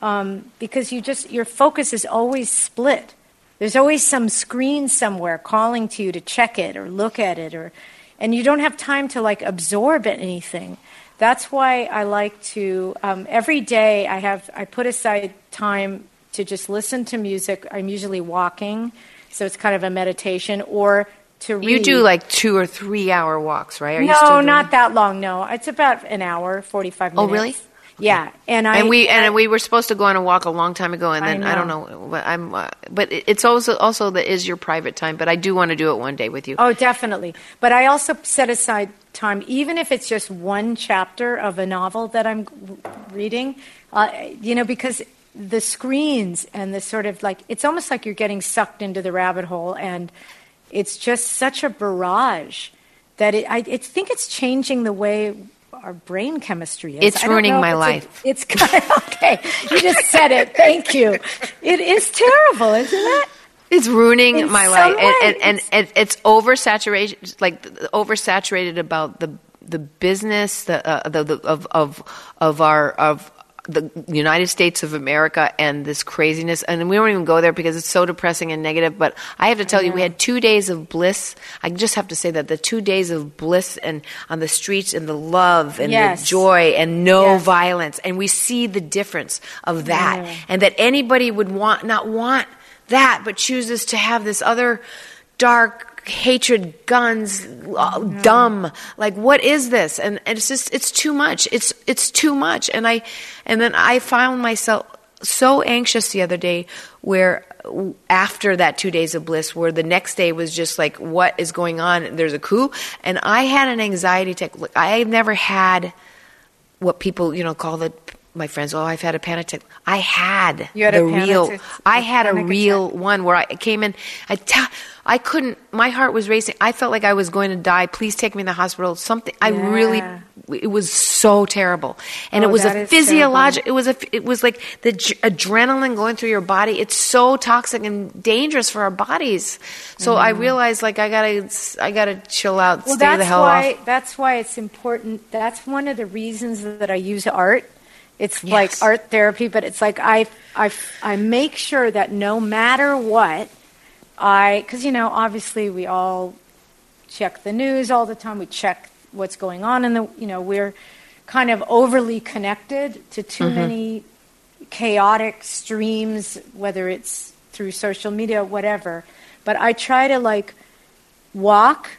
um, because you just your focus is always split. There's always some screen somewhere calling to you to check it or look at it, or and you don't have time to like absorb anything. That's why I like to um, every day I have I put aside time to just listen to music. I'm usually walking, so it's kind of a meditation or to read. You do like two or three hour walks, right? Are you no, not that long. No, it's about an hour, forty five minutes. Oh, really? Yeah, and I and we and we were supposed to go on a walk a long time ago, and I then I, don't know. know. But I'm. Uh, but it's also also that is your private time. But I do want to do it one day with you. Oh, definitely. But I also set aside time, even if it's just one chapter of a novel that I'm reading, uh, you know, because the screens and the sort of like, it's almost like you're getting sucked into the rabbit hole, and it's just such a barrage that it, I, I think it's changing the way our brain chemistry is. It's ruining know my it's a- life. it's kind of, okay. You just said it. Thank you. It is terrible, isn't it? It's ruining In my life, and, and, and, it's oversaturated, like oversaturated about the the business, the, uh, the, the of of of our of the United States of America and this craziness. And we don't even go there because it's so depressing and negative. But I have to tell you, we had two days of bliss. I just have to say that the two days of bliss and on the streets and the love and Yes. the joy and no Yes. violence, and we see the difference of that, and that anybody would want not want that, but chooses to have this other dark hatred, guns, uh, dumb. Like, what is this? And, and it's just, it's too much. It's it's too much. And I, and then I found myself so anxious the other day, where after that two days of bliss, where the next day was just like, what is going on? There's a coup, and I had an anxiety attack. I've never had what people you know call the my friends oh i've had a panic attack. I had You had a the panic real attack- i had a real attack. one where i came in. I i couldn't my heart was racing. I felt like i was going to die. Please take me to the hospital. Something i really it was so terrible. And Oh, it was a is physiologic it was a it was like the j- adrenaline going through your body. It's so toxic and dangerous for our bodies. So i realized like i gotta i gotta chill out Mm. Well, stay the hell why off that's why it's important. That's one of the reasons that I use art. It's Yes. like art therapy, but it's like I I I make sure that no matter what, I because you know obviously we all check the news all the time. We check what's going on in the you know we're kind of overly connected to too mm-hmm. many chaotic streams, whether it's through social media, whatever. But I try to like walk,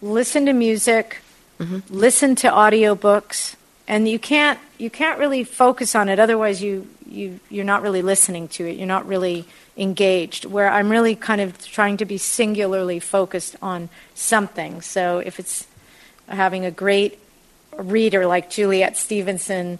listen to music, mm-hmm. listen to audiobooks, and you can't you can't really focus on it. Otherwise, you you you're not really listening to it. You're not really engaged. Where I'm really kind of trying to be singularly focused on something. So if it's having a great reader like Juliet Stevenson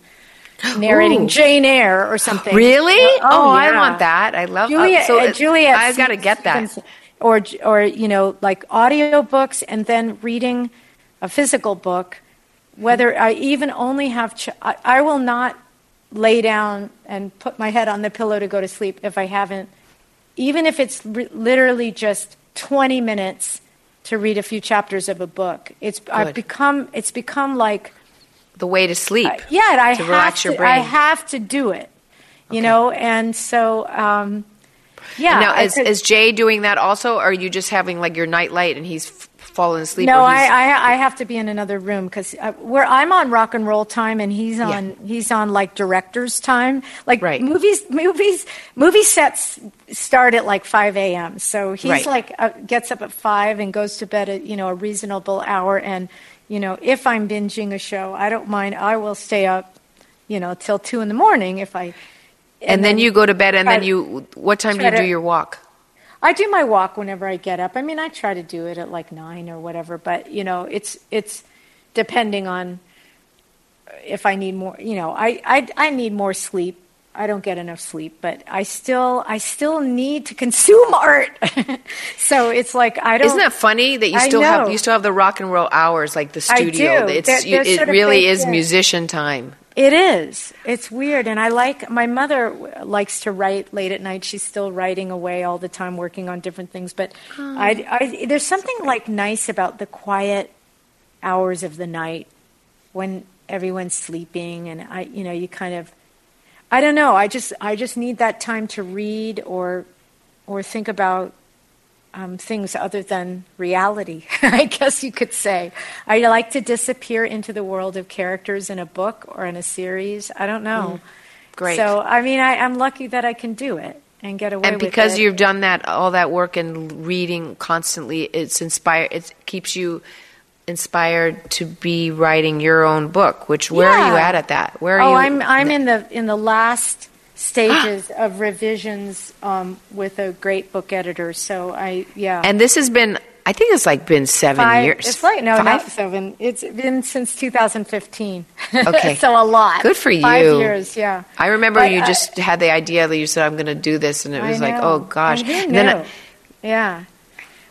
narrating Ooh. Jane Eyre or something. Really? Oh, Oh, I want that. I love- Juliet. uh, so uh, Juliet I've gotta get that. Or or you know like audiobooks and then reading a physical book. Whether I even only have, ch- I, I will not lay down and put my head on the pillow to go to sleep if I haven't, even if it's re- literally just 20 minutes to read a few chapters of a book. It's I've become it's become like the way to sleep uh, yeah, I to have relax to, brain I have to do it, you know, and so um, yeah. now I is, could- is jay doing that also or are you just having like your night light and he's f- falling asleep no, I, I I have to be in another room because where I'm on rock and roll time and he's on he's on like director's time. Like Right. movies, movies, movie sets start at like 5 a.m. So he's Right. like uh, gets up at five and goes to bed at you know a reasonable hour. And you know if I'm binging a show, I don't mind. I will stay up, you know, till two in the morning if I. and, then, you go to bed and then you what time do you do your walk I do my walk whenever I get up. I mean, I try to do it at like nine or whatever, but you know, it's it's depending on if I need more. You know, I I, I need more sleep. I don't get enough sleep, but I still I still need to consume art. so it's like I don't. Isn't that funny that you still have you still have the rock and roll hours like the studio? It's They're- you, they're it really is in. musician time. It is. It's weird, and I like. My mother likes to write late at night. She's still writing away all the time, working on different things. But oh. I, I, there's something like nice about the quiet hours of the night when everyone's sleeping, and I, you know, you kind of. I don't know. I just, I just need that time to read or, or think about um, things other than reality, I guess you could say. I like to disappear into the world of characters in a book or in a series. I don't know. Great. So, I mean, I, I'm lucky that I can do it and get away and with it. because you've done that all that work and reading constantly it's inspire it keeps you inspired to be writing your own book. Which where are you at at that? Where are oh, you? I'm I'm in the in the last stages of revisions um, with a great book editor. So I yeah. and this has been. I think it's like been seven Five- years. It's like no, Five? not seven. It's been since 2015. Okay. so a lot. Good for you. Five years, yeah. I remember But, you just had the idea that you said, "I'm going to do this," and it was like, "Oh gosh!" Then I- yeah.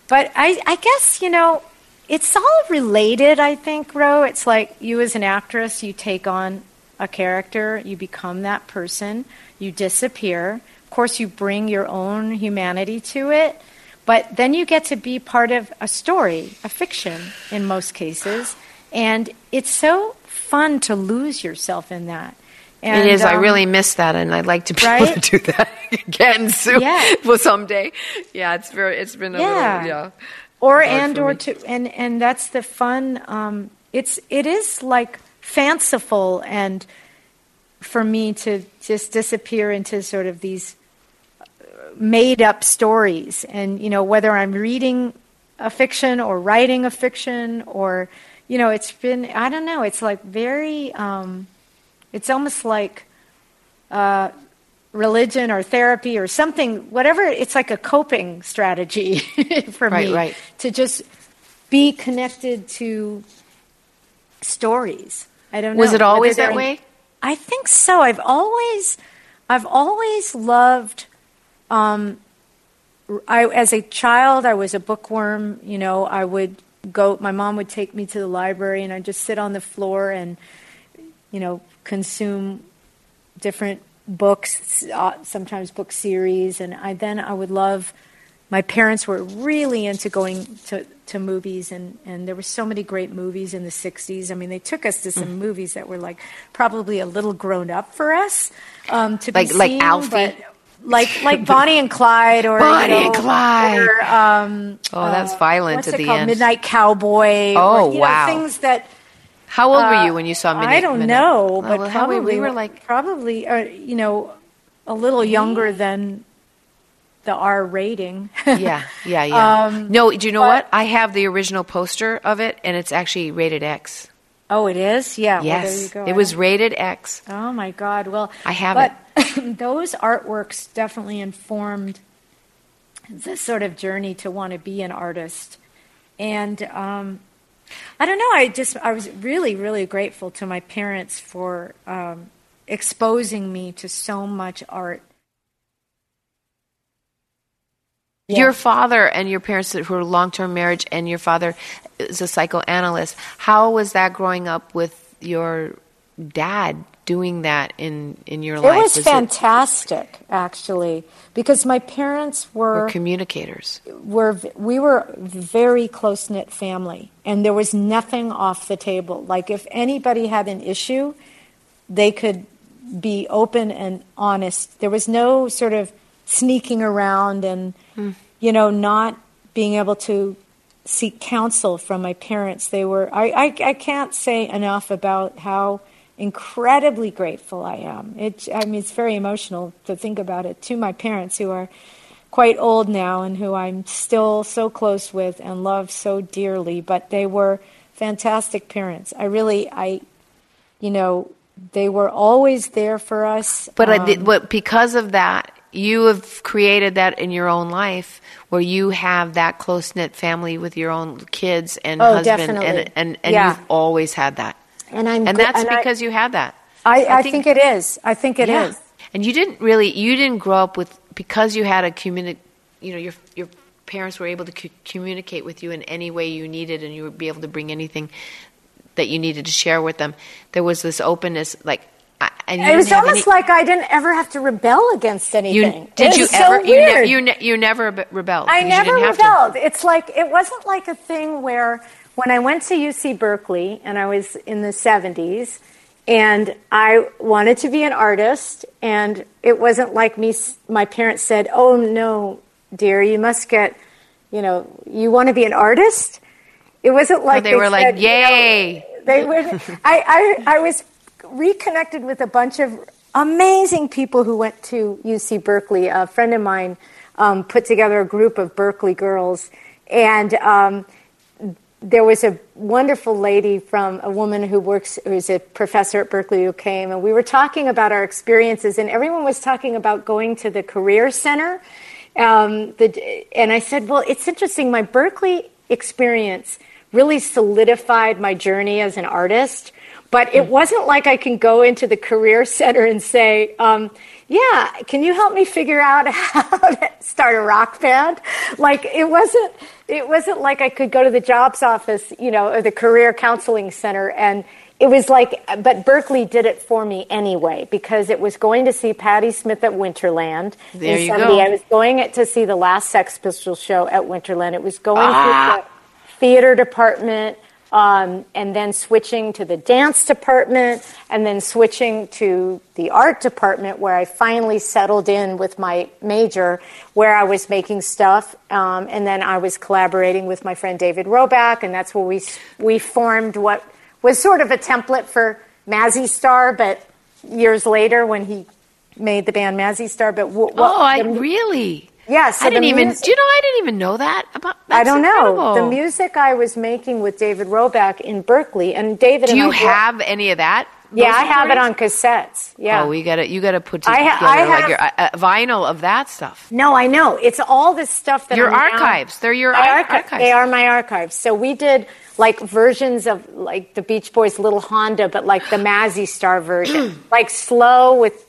But I, I guess you know, it's all related. I think, Ro. It's like you as an actress, you take on a character, you become that person, you disappear. Of course, you bring your own humanity to it, but then you get to be part of a story, a fiction in most cases, and it's so fun to lose yourself in that. And, it is. I um, really miss that, and I'd like to be able to do that again soon. Yeah. well, someday. Yeah, it's very. It's been a Yeah. little. Yeah. or and or me. to and and that's the fun um it's it is like fanciful and for me to just disappear into sort of these made up stories and you know whether i'm reading a fiction or writing a fiction or you know it's been i don't know it's like very um it's almost like uh religion or therapy or something whatever it's like a coping strategy for Right, me right. to just be connected to stories i don't know Was it always that way? I think so. I've always, I've always loved. Um, I as a child, I was a bookworm. You know, I would go. My mom would take me to the library, and I'd just sit on the floor and, you know, consume different books, uh, sometimes book series, and I then I would love. My parents were really into going to, to movies, and, and there were so many great movies in the 60s. I mean, they took us to some Mm. movies that were like probably a little grown up for us um, to Like- be like seen, Alfie? like like Bonnie and Clyde or you Bonnie know, and Clyde. or, um, Oh, that's violent what's at it the called? end. Midnight Cowboy. Oh, or, wow. Know, things that How old were uh, you when you saw Midnight? I don't Midnight? know, but well, probably we were like probably uh, you know a little younger than the R rating. yeah, yeah, yeah. Um, no, do you know but- what? I have the original poster of it, and it's actually rated X. oh, it is. Yeah. yes, Well, there you go. it was rated X. Oh my God! Well, I have but those artworks definitely informed the sort of journey to want to be an artist, and um, I don't know. I just I was really really grateful to my parents for um, exposing me to so much art. Your father and your parents who were long-term marriage, and your father is a psychoanalyst. How was that growing up with your dad doing that in in your life? It life? was fantastic, actually, because my parents were were communicators. were we were a very close knit family, and there was nothing off the table. Like if anybody had an issue, they could be open and honest. There was no sort of sneaking around and you know not being able to seek counsel from my parents. They were I, I, I can't say enough about how incredibly grateful I am. It I mean it's very emotional to think about it to my parents who are quite old now and who I'm still so close with and love so dearly, but they were fantastic parents. I really I you know they were always there for us. But I did, Um, what because of that, you have created that in your own life, where you have that close knit family with your own kids and Oh, husband, definitely. and and, and Yeah. you've always had that, and I'm and that's and I- because you had that. I, I, think- think, it is. I think it is. Yeah. And you didn't really, you didn't grow up with because you had a communi- you know, your your parents were able to c- communicate with you in any way you needed, and you would be able to bring anything that you needed to share with them. There was this openness, like, I- It was almost any- like I didn't ever have to rebel against you anything. did It you ever So you, ne- you, ne- you never rebelled I you never didn't to. rebelled. It's like it wasn't like a thing where when I went to UC Berkeley and I was in the 70s and I wanted to be an artist and it wasn't like me my parents said, "Oh no, dear, you must get, you know, you want to be an artist?" It wasn't like they were like, said, you know, "Yay." they would I, I I was reconnected with a bunch of amazing people who went to UC Berkeley. A friend of mine um, put together a group of Berkeley girls, and um, there was a wonderful lady from a woman who works, who's a professor at Berkeley who came, and we were talking about our experiences, and everyone was talking about going to the Career Center. Um, the, and I said, Well, it's interesting. My Berkeley experience really solidified my journey as an artist. But it wasn't like I can go into the career center and say, um, "Yeah, can you help me figure out how to start a rock band?" Like it wasn't. It wasn't like I could go to the jobs office, you know, or the career counseling center, and it was like. But Berkeley did it for me anyway because it was going to see Patti Smith at Winterland There in you '70. go. I was going to see the last Sex Pistols show at Winterland. It was going Ah. through the theater department, um, and then switching to the dance department, and then switching to the art department, where I finally settled in with my major, where I was making stuff, um, and then I was collaborating with my friend David Roback, and that's where we we formed what was sort of a template for Mazzy Star, but years later when he made the band Mazzy Star, but w- oh, I the- really. Yeah, so I didn't even. music- Do you know? I didn't even know that about. I don't know. The music I was making with David Roback in Berkeley, and David Do and you I have any of that? Yeah, I have it on cassettes. Yeah. Oh, we gotta. You gotta put I together ha- I like have- your uh, uh, vinyl of that stuff. no, I know. It's all this stuff that Your I'm now- archives. They're your ar- archi- archives. They are my archives. So we did like versions of like the Beach Boys' Little Honda, but like the Mazzy Star version, like slow with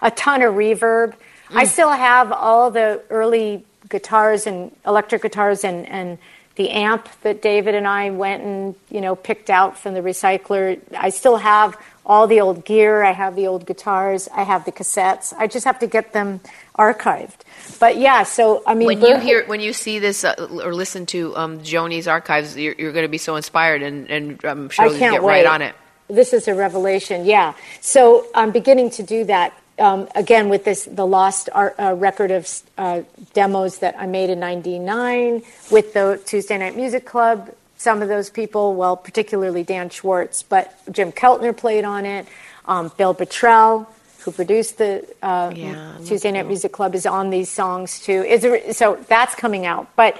a ton of reverb. I still have all the early guitars and electric guitars and, and the amp that David and I went and you know picked out from the recycler. I still have all the old gear. I have the old guitars. I have the cassettes. I just have to get them archived. But yeah, so I mean, when you hear when you see this uh, or listen to um, Joni's archives, you're, you're going to be so inspired, and, and I'm sure you get wait. right on it. This is a revelation, yeah. So I'm beginning to do that um, again with this the lost art, uh, record of uh, demos that I made in '99 with the Tuesday Night Music Club. Some of those people, well, particularly Dan Schwartz, but Jim Keltner played on it. Um, Bill Bottrell, who produced the uh, Yeah, Tuesday Night Bill. Music Club, is on these songs too. Is there, so that's coming out, but.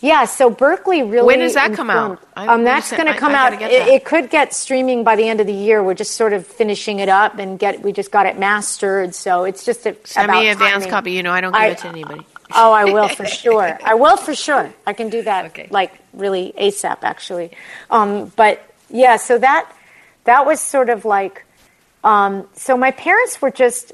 Yeah, so Berkeley really. When does that come out? I- Um, that's going to come I out. gotta It, it could get streaming by the end of the year. We're just sort of finishing it up and get. We just got it mastered, so it's just a, Send about me an advance copy. You know, I don't give I- it to anybody. Oh, I will for sure. I will for sure. I can do that Okay. like really ASAP actually. Um, but yeah, so that that was sort of like um, so my parents were just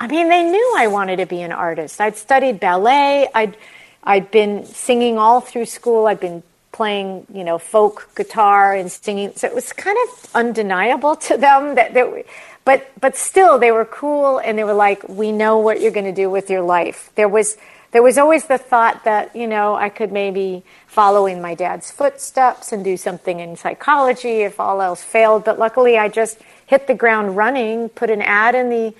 I mean, they knew I wanted to be an artist. I'd studied ballet. I'd I'd been singing all through school. I'd been playing, you know, folk guitar and singing. So it was kind of undeniable to them that, that we, but but still they were cool and they were like, "We know what you're going to do with your life." There was there was always the thought that, you know, I could maybe follow in my dad's footsteps and do something in psychology if all else failed, but luckily I just hit the ground running, put an ad in the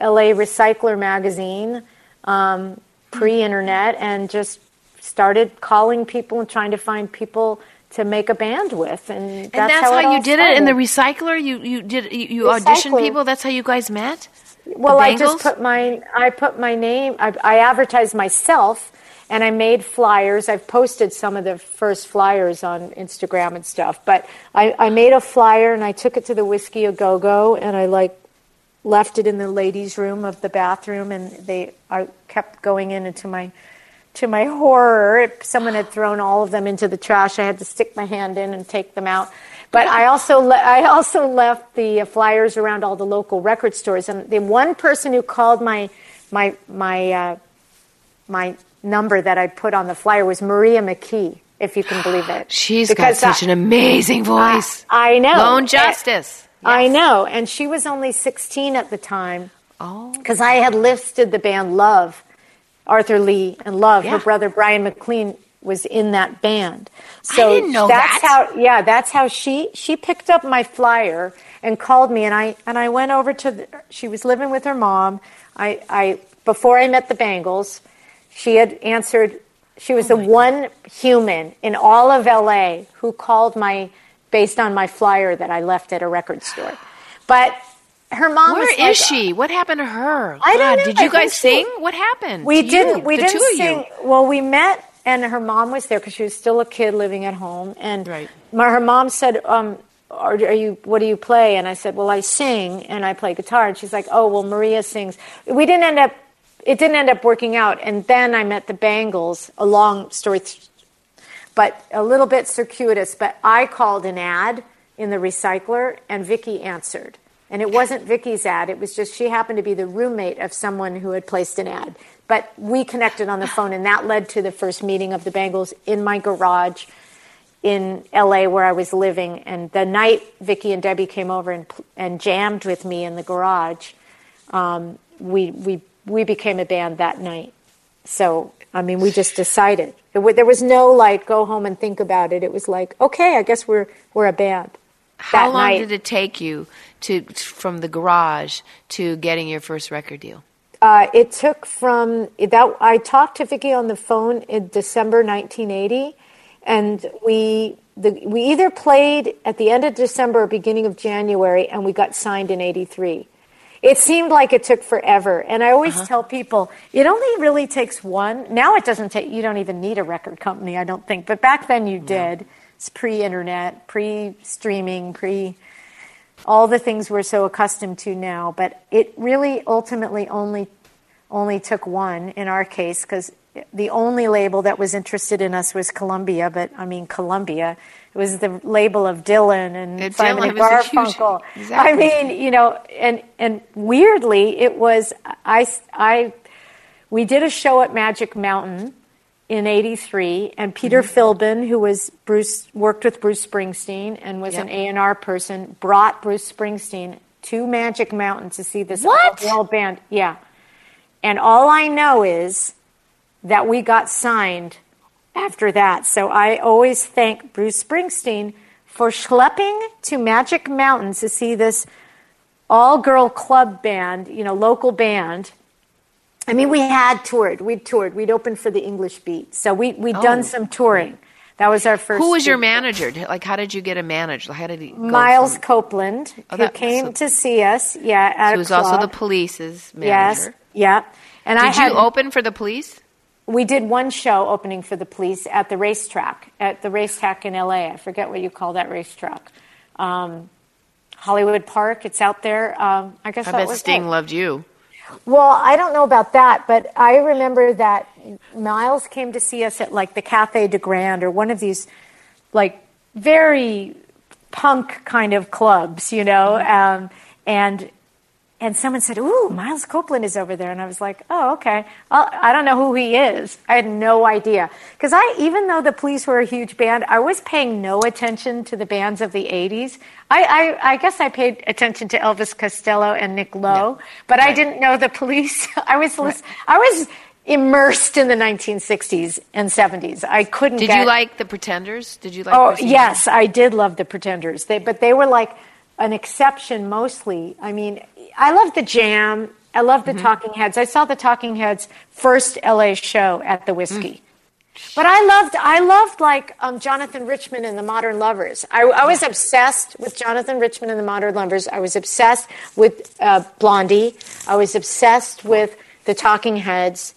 LA Recycler magazine, um, pre internet, and just started calling people and trying to find people to make a band with. And, And that's, how, how, you did it in the recycler. You you did you, you auditioned people. That's how you guys met. Well, I just put my I put my name. I, I advertised myself, and I made flyers. I've posted some of the first flyers on Instagram and stuff. But I, I made a flyer and I took it to the Whisky a Go Go, and I like left it in the ladies' room of the bathroom, and they I kept going in into my. To my horror, someone had thrown all of them into the trash. I had to stick my hand in and take them out. But I also le- I also left the flyers around all the local record stores. And the one person who called my my my uh, my number that I put on the flyer was Maria McKee, if you can believe it. She's Because got such I- an amazing voice. I know. Lone Uh, Justice. I know, and she was only 16 at the time Oh, because I had listed the band Love, Arthur Lee and Love. Yeah. Her brother Bryan MacLean was in that band. So didn't know that's that. how yeah, that's how she she picked up my flyer and called me and I and I went over to the, she was living with her mom. I I before I met the Bangles, she had answered she Oh was the one human in all of LA who called my based on my flyer that I left at a record store. But her mom where is like, she? What happened to her? I don't know. Did you I guys she- sing? What happened? we didn't. You, we didn't sing. Well, we met. and her mom was there because she was still a kid living at home. And Right. my, her mom said, um, are, are you, what do you play? And I said, well, I sing and I play guitar. And she's like, oh, well, Maria sings. We didn't end up, it didn't end up working out. And then I met the Bangles, a long story, th- but a little bit circuitous. But I called an ad in the recycler and Vicki answered. And it wasn't Vicki's ad, it was just she happened to be the roommate of someone who had placed an ad. But we connected on the phone, and that led to the first meeting of the Bangles in my garage in LA where I was living. And the night Vicki and Debbie came over and, and jammed with me in the garage, um, we, we, we became a band that night. So, I mean, we just decided. It, there was no like, go home and think about it. It was like, okay, I guess we're, we're a band. How long night. did it take you to from the garage to getting your first record deal? Uh, it took from that. I talked to Vicki on the phone in December 1980, and we the, we either played at the end of December or beginning of January, and we got signed in '83. It seemed like it took forever, and I always uh-huh. tell people it only really takes one. Now it doesn't take. You don't even need a record company, I don't think. But back then you did. It's pre-internet, pre-streaming, pre all the things we're so accustomed to now. But it really ultimately only only took one in our case because the only label that was interested in us was Columbia. But I mean, Columbia. It was the label of Dylan and Yeah, Simon Dylan and a huge- Garfunkel. exactly. I mean, you know, and and weirdly, it was I I we did a show at Magic Mountain in '83, and Peter Mm-hmm. Philbin, who was Bruce, worked with Bruce Springsteen and was an A and R person, brought Bruce Springsteen to Magic Mountain to see this What? band. Yeah, and all I know is that we got signed after that. So I always thank Bruce Springsteen for schlepping to Magic Mountain to see this all girl club band, you know, local band. I mean, we had toured. We'd toured. We'd opened for the English Beat. So we, we'd Oh. done some touring. That was our first. Who was your manager? Like, how did you get a manager? How did he? Miles from- Copeland, Oh, who came so- to see us. Yeah, at He a was also the club. police's Yes, yeah. And I Did had you open for the police? We did one show opening for the police at the racetrack at the racetrack in LA. I forget what you call that racetrack. Um, Hollywood Park. It's out there. Um, I guess I bet Sting it. loved you. Well, I don't know about that, but I remember that Miles came to see us at like the Cathay de Grande or one of these like very punk kind of clubs, you know, um, and and someone said, "Ooh, Miles Copeland is over there," and I was like, "Oh, okay. Well, I don't know who he is. I had no idea because I, even though the Police were a huge band, I was paying no attention to the bands of the '80s. I, I, I guess I paid attention to Elvis Costello and Nick Lowe, but I didn't know the Police. I was, lis- I was immersed in the 1960s and 70s. I couldn't. Did get, you like the Pretenders? Did you like? Oh yes, I did love the Pretenders. They, but they were like an exception mostly. I mean, I loved the Jam. I loved Mm-hmm. the Talking Heads. I saw the Talking Heads first LA show at the Whisky. Mm. But I loved, I loved like um, Jonathan Richman and the Modern Lovers. I, I was obsessed with Jonathan Richman and the Modern Lovers. I was obsessed with uh, Blondie. I was obsessed with the Talking Heads.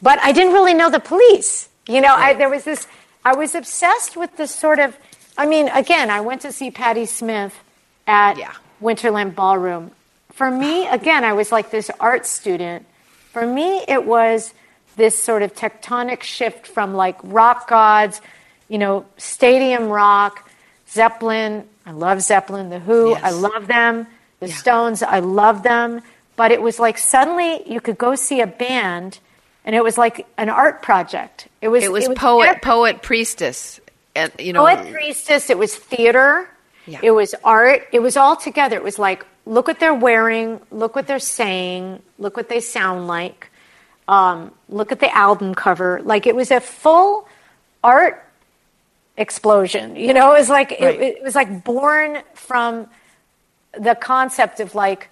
But I didn't really know the police. You know, I, there was this, I was obsessed with this sort of, I mean, again, I went to see Patti Smith at Yeah. Winterland Ballroom. For me, again, I was like this art student. For me, it was this sort of tectonic shift from like rock gods, you know, stadium rock, Zeppelin. I love Zeppelin, The Who. Yes. I love them. The Yeah. Stones. I love them. But it was like suddenly you could go see a band, and it was like an art project. It was. It was poet, everything. poet priestess, and you know, Poet priestess. It was theater. Yeah. It was art. It was all together. It was like, look what they're wearing. Look what they're saying. Look what they sound like. Um, look at the album cover. Like it was a full art explosion. You know, it was like Right. it, it was like born from the concept of like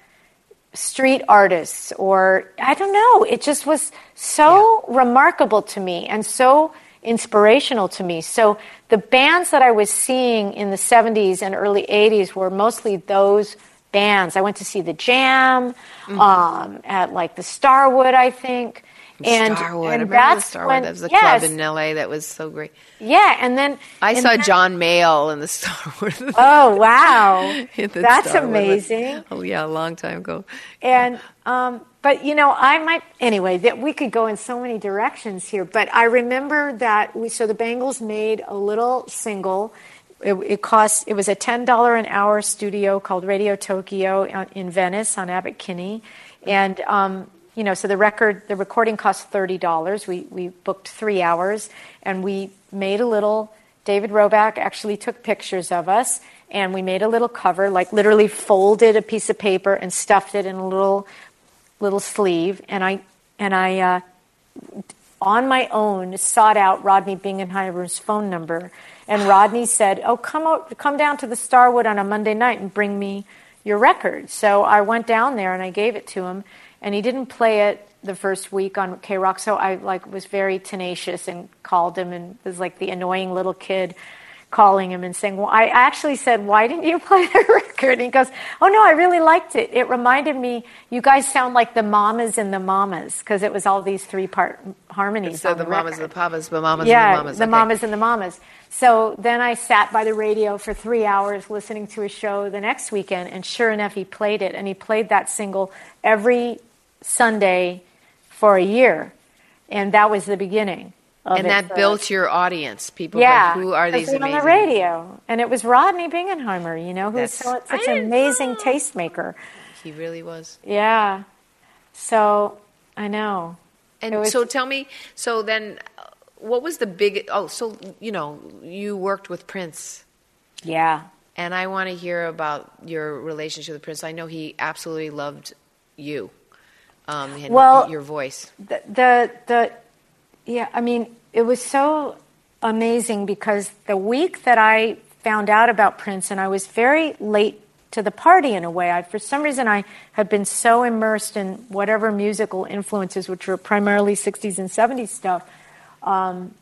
street artists or I don't know. It just was so remarkable to me and so inspirational to me. So the bands that I was seeing in the 70s and early 80s were mostly those bands. I went to see the Jam um, at like the Starwood, I think. And Starwood. I remember Starwood. when- that was a yes, club in LA that was so great. Yeah, and then I and saw then- John Mayall in the Starwood. Oh wow, that's Starwood. amazing. Oh yeah, a long time ago. And um, but you know, I might anyway. That we could go in so many directions here. But I remember that we so the Bangles made a little single. It, it cost. It was a ten dollar an hour studio called Radio Tokyo in Venice on Abbot Kinney, and um, you know, so the record, the recording cost thirty dollars. We we booked three hours, and we made a little. David Roback actually took pictures of us, and we made a little cover, like literally folded a piece of paper and stuffed it in a little little sleeve, and I and I uh, on my own sought out Rodney Bingenheimer's phone number, and Rodney said, "Oh, come out, come down to the Starwood on a Monday night and bring me your record." So I went down there and I gave it to him, and he didn't play it the first week on KROQ, so I like was very tenacious and called him and was like the annoying little kid calling him and saying, Well, I actually said, Why didn't you play the record? And he goes, Oh, no, I really liked it. It reminded me, you guys sound like the mamas and the mamas, because it was all these three part harmonies. So on the mamas and the papas, the mamas yeah, and the mamas. the okay. mamas and the mamas. So then I sat by the radio for three hours listening to a show the next weekend, and sure enough, he played it. And he played that single every Sunday for a year. And that was the beginning. And that for built your audience. People Yeah, went, who are these amazing? on the radio, and it was Rodney Bingenheimer, you know, who's so, such an amazing know. tastemaker. He really was. Yeah, so I know. And was- so tell me, so then uh, what was the big, oh, so, you know, you worked with Prince. Yeah, And I want to hear about your relationship with Prince. I know he absolutely loved you um, and Well- your voice. the the the yeah. I mean, it was so amazing because the week that I found out about Prince, and I was very late to the party in a way. I, for some reason, I had been so immersed in whatever musical influences, which were primarily 60s and 70s stuff, um,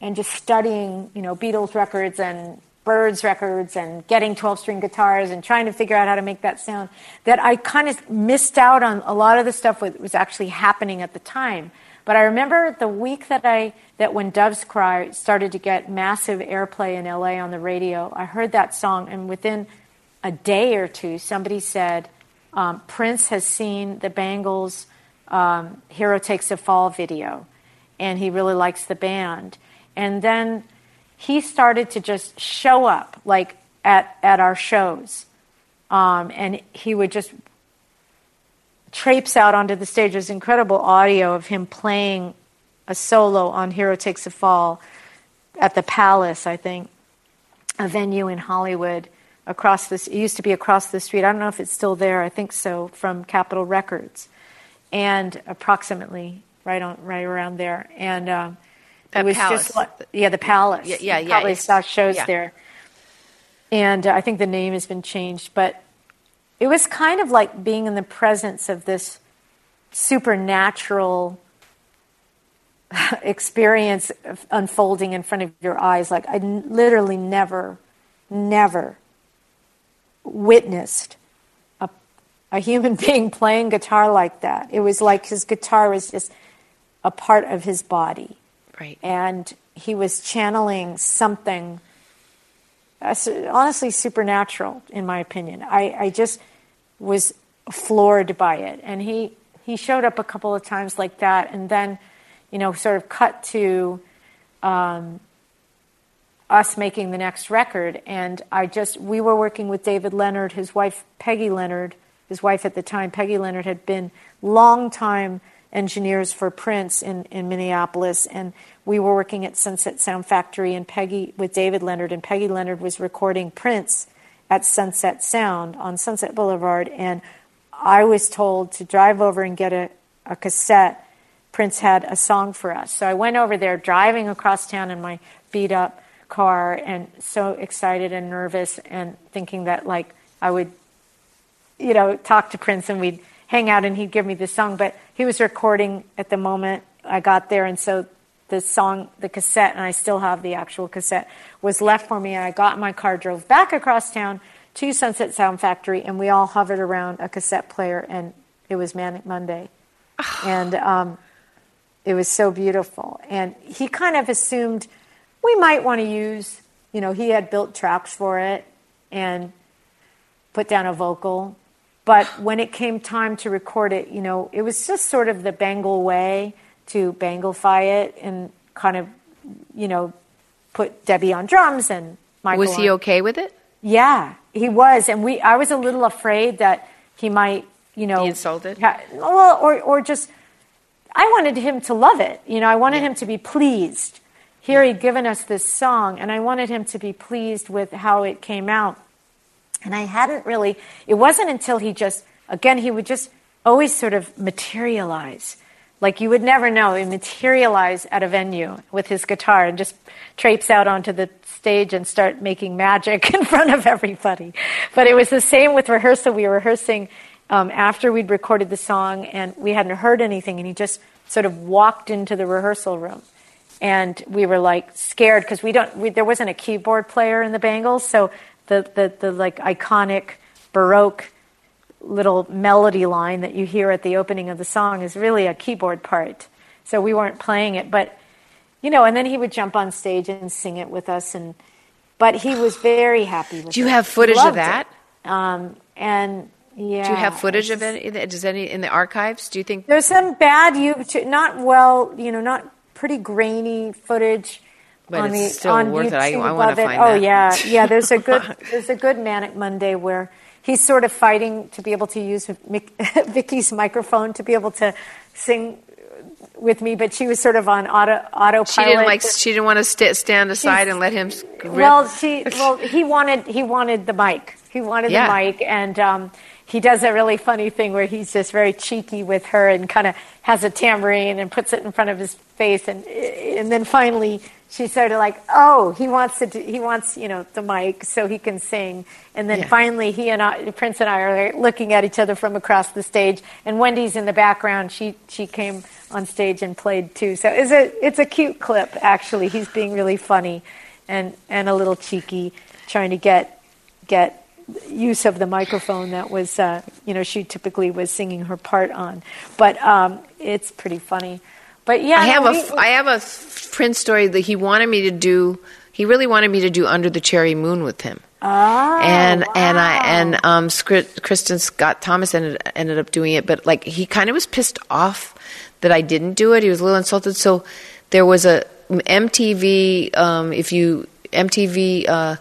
and just studying, you know, Beatles records and Byrds records and getting 12 string guitars and trying to figure out how to make that sound, that I kind of missed out on a lot of the stuff that was actually happening at the time. But I remember the week that I that when Doves Cry started to get massive airplay in LA on the radio, I heard that song, and within a day or two, somebody said um, Prince has seen the Bangles um, "Hero Takes a Fall" video, and he really likes the band. And then he started to just show up, like at at our shows, um, and he would just traipse out onto the stage. There's incredible audio of him playing a solo on Hero Takes a Fall at the Palace, I think, a venue in Hollywood across this. It used to be across the street. I don't know if it's still there. I think so from Capitol Records, and approximately right on right around there. And um, it was Palace. just like yeah, the Palace. Yeah, yeah, yeah, Probably saw shows yeah. there, and uh, I think the name has been changed, but it was kind of like being in the presence of this supernatural experience unfolding in front of your eyes. Like I literally never, never witnessed a, a human being playing guitar like that. It was like his guitar was just a part of his body, Right. and he was channeling something. Honestly, supernatural, in my opinion. I, I just was floored by it, and he he showed up a couple of times like that, and then, you know, sort of cut to um, us making the next record, and I just we were working with David Leonard, his wife Peggy Leonard, his wife at the time, Peggy Leonard had been long time engineers for Prince in, in Minneapolis, and we were working at Sunset Sound Factory, and Peggy with David Leonard, and Peggy Leonard was recording Prince at Sunset Sound on Sunset Boulevard, and I was told to drive over and get a, a cassette. Prince had a song for us. So I went over there driving across town in my beat up car and so excited and nervous and thinking that like I would you know talk to Prince and we'd hang out and he'd give me the song but he was recording at the moment I got there and so the song the cassette and I still have the actual cassette was left for me and I got in my car drove back across town to Sunset Sound Factory and we all hovered around a cassette player and it was Manic Monday and um, it was so beautiful. And he kind of assumed we might want to use, you know, he had built tracks for it and put down a vocal. But when it came time to record it, you know, it was just sort of the Bangle way to Banglefy it and kind of, you know, put Debbie on drums and Michael. Was he on- okay with it? yeah, he was, and we. I was a little afraid that he might, you know, Be insulted? ha- well, or or just. I wanted him to love it. You know, I wanted him to be pleased. Here he'd given us this song, and I wanted him to be pleased with how it came out. And I hadn't really. It wasn't until he just again he would just always sort of materialize. Like you would never know, he'd materialize at a venue with his guitar and just traipse out onto the stage and start making magic in front of everybody. But it was the same with rehearsal. We were rehearsing um, after we'd recorded the song and we hadn't heard anything, and he just sort of walked into the rehearsal room. And we were like scared because we don't. We, there wasn't a keyboard player in the Bangles, so the, the the like iconic Baroque little melody line that you hear at the opening of the song is really a keyboard part. So we weren't playing it, but you know, and then he would jump on stage and sing it with us and but he was very happy with Do you it. have footage of that? Um and yeah. Do you have footage of it? Does any in the archives? Do you think? There's some bad you not well, you know, not pretty grainy footage But on it's the still on worth it. I- YouTube I of it. find oh that. yeah, yeah. There's a good there's a good manic Monday where he's sort of fighting to be able to use Vicki's microphone to be able to sing with me, but she was sort of on auto autopilot. She didn't like. She didn't want to st- stand aside and let him. Rip. Well, she well he wanted he wanted the mic. He wanted Yeah. the mic, and um, he does a really funny thing where he's just very cheeky with her and kind of has a tambourine and puts it in front of his face, and and then finally she's sort of like, oh, he wants to do, he wants you know the mic so he can sing, and then Yeah. finally he and I, Prince and I are looking at each other from across the stage, and Wendy's in the background. She she came on stage and played too, so it's a it's a cute clip actually. He's being really funny and and a little cheeky, trying to get get use of the microphone that was uh, you know she typically was singing her part on, but um, it's pretty funny. But yeah, I have no, a. we- f- I have a Prince story that he wanted me to do. He really wanted me to do Under the Cherry Moon with him. Oh, and and I and um, Kristin Scott Thomas ended ended up doing it, but like he kind of was pissed off that I didn't do it. He was a little insulted. So there was a MTV. Um, if you MTV. Uh,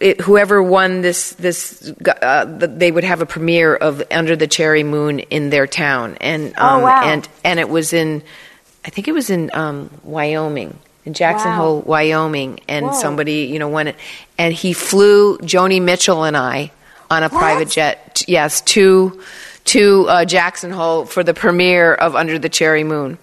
it, whoever won this this uh, the, they would have a premiere of Under the Cherry Moon in their town, and Oh, um, wow. and and it was in, I think it was in um, Wyoming, in Jackson Wow. Hole, Wyoming, and Whoa. somebody you know won it, and he flew Joni Mitchell and I on a private jet, yes, to to uh, Jackson Hole for the premiere of Under the Cherry Moon.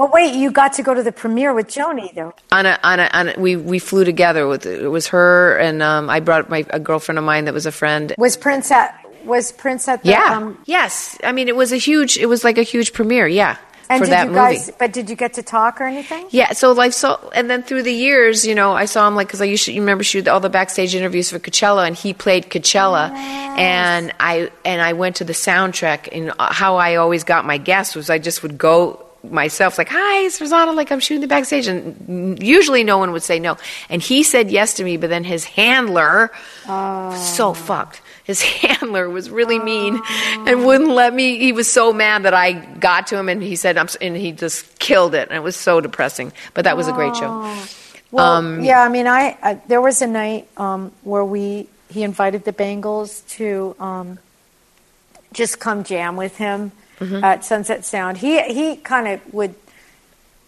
But wait, you got to go to the premiere with Joni though. on a on a, on a we we flew together with it was her and um, I brought my a girlfriend of mine that was a friend. Was Prince at was Prince at the Yeah. um, yes. I mean, it was a huge. It was like a huge premiere. Yeah. and for did that you movie. guys? But did you get to talk or anything? Yeah. So like so, and then through the years, you know, I saw him like because I used to you remember shoot all the backstage interviews for Coachella, and he played Coachella, and I and I went to the soundtrack, and how I always got my guests was I just would go myself like hi it's Rosanna like I'm shooting the backstage. And usually no one would say no. And he said yes to me but then his handler so fucked. His handler was really mean and wouldn't let me. He was so mad that I got to him and he said I'm and he just killed it. And it was so depressing. But that was a great show. Well, Um, yeah, I mean, I, I there was a night um, where we he invited the Bangles to um, just come jam with him Mm-hmm. at Sunset Sound. He he kind of would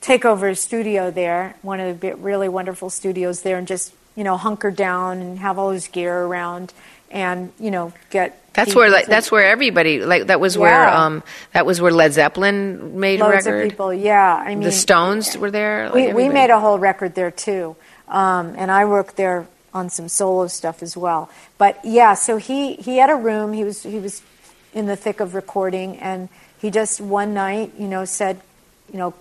take over his studio there, one of the really wonderful studios there, and just you know hunker down and have all his gear around, and you know get. That's where like that's where everybody like that was where Yeah. um that was where Led Zeppelin made a loads record. of people. Yeah, I mean the Stones were there. Like we, we made a whole record there too um, and i worked there on some solo stuff as well but yeah so he, he had a room he was he was in the thick of recording and he just one night you know said you know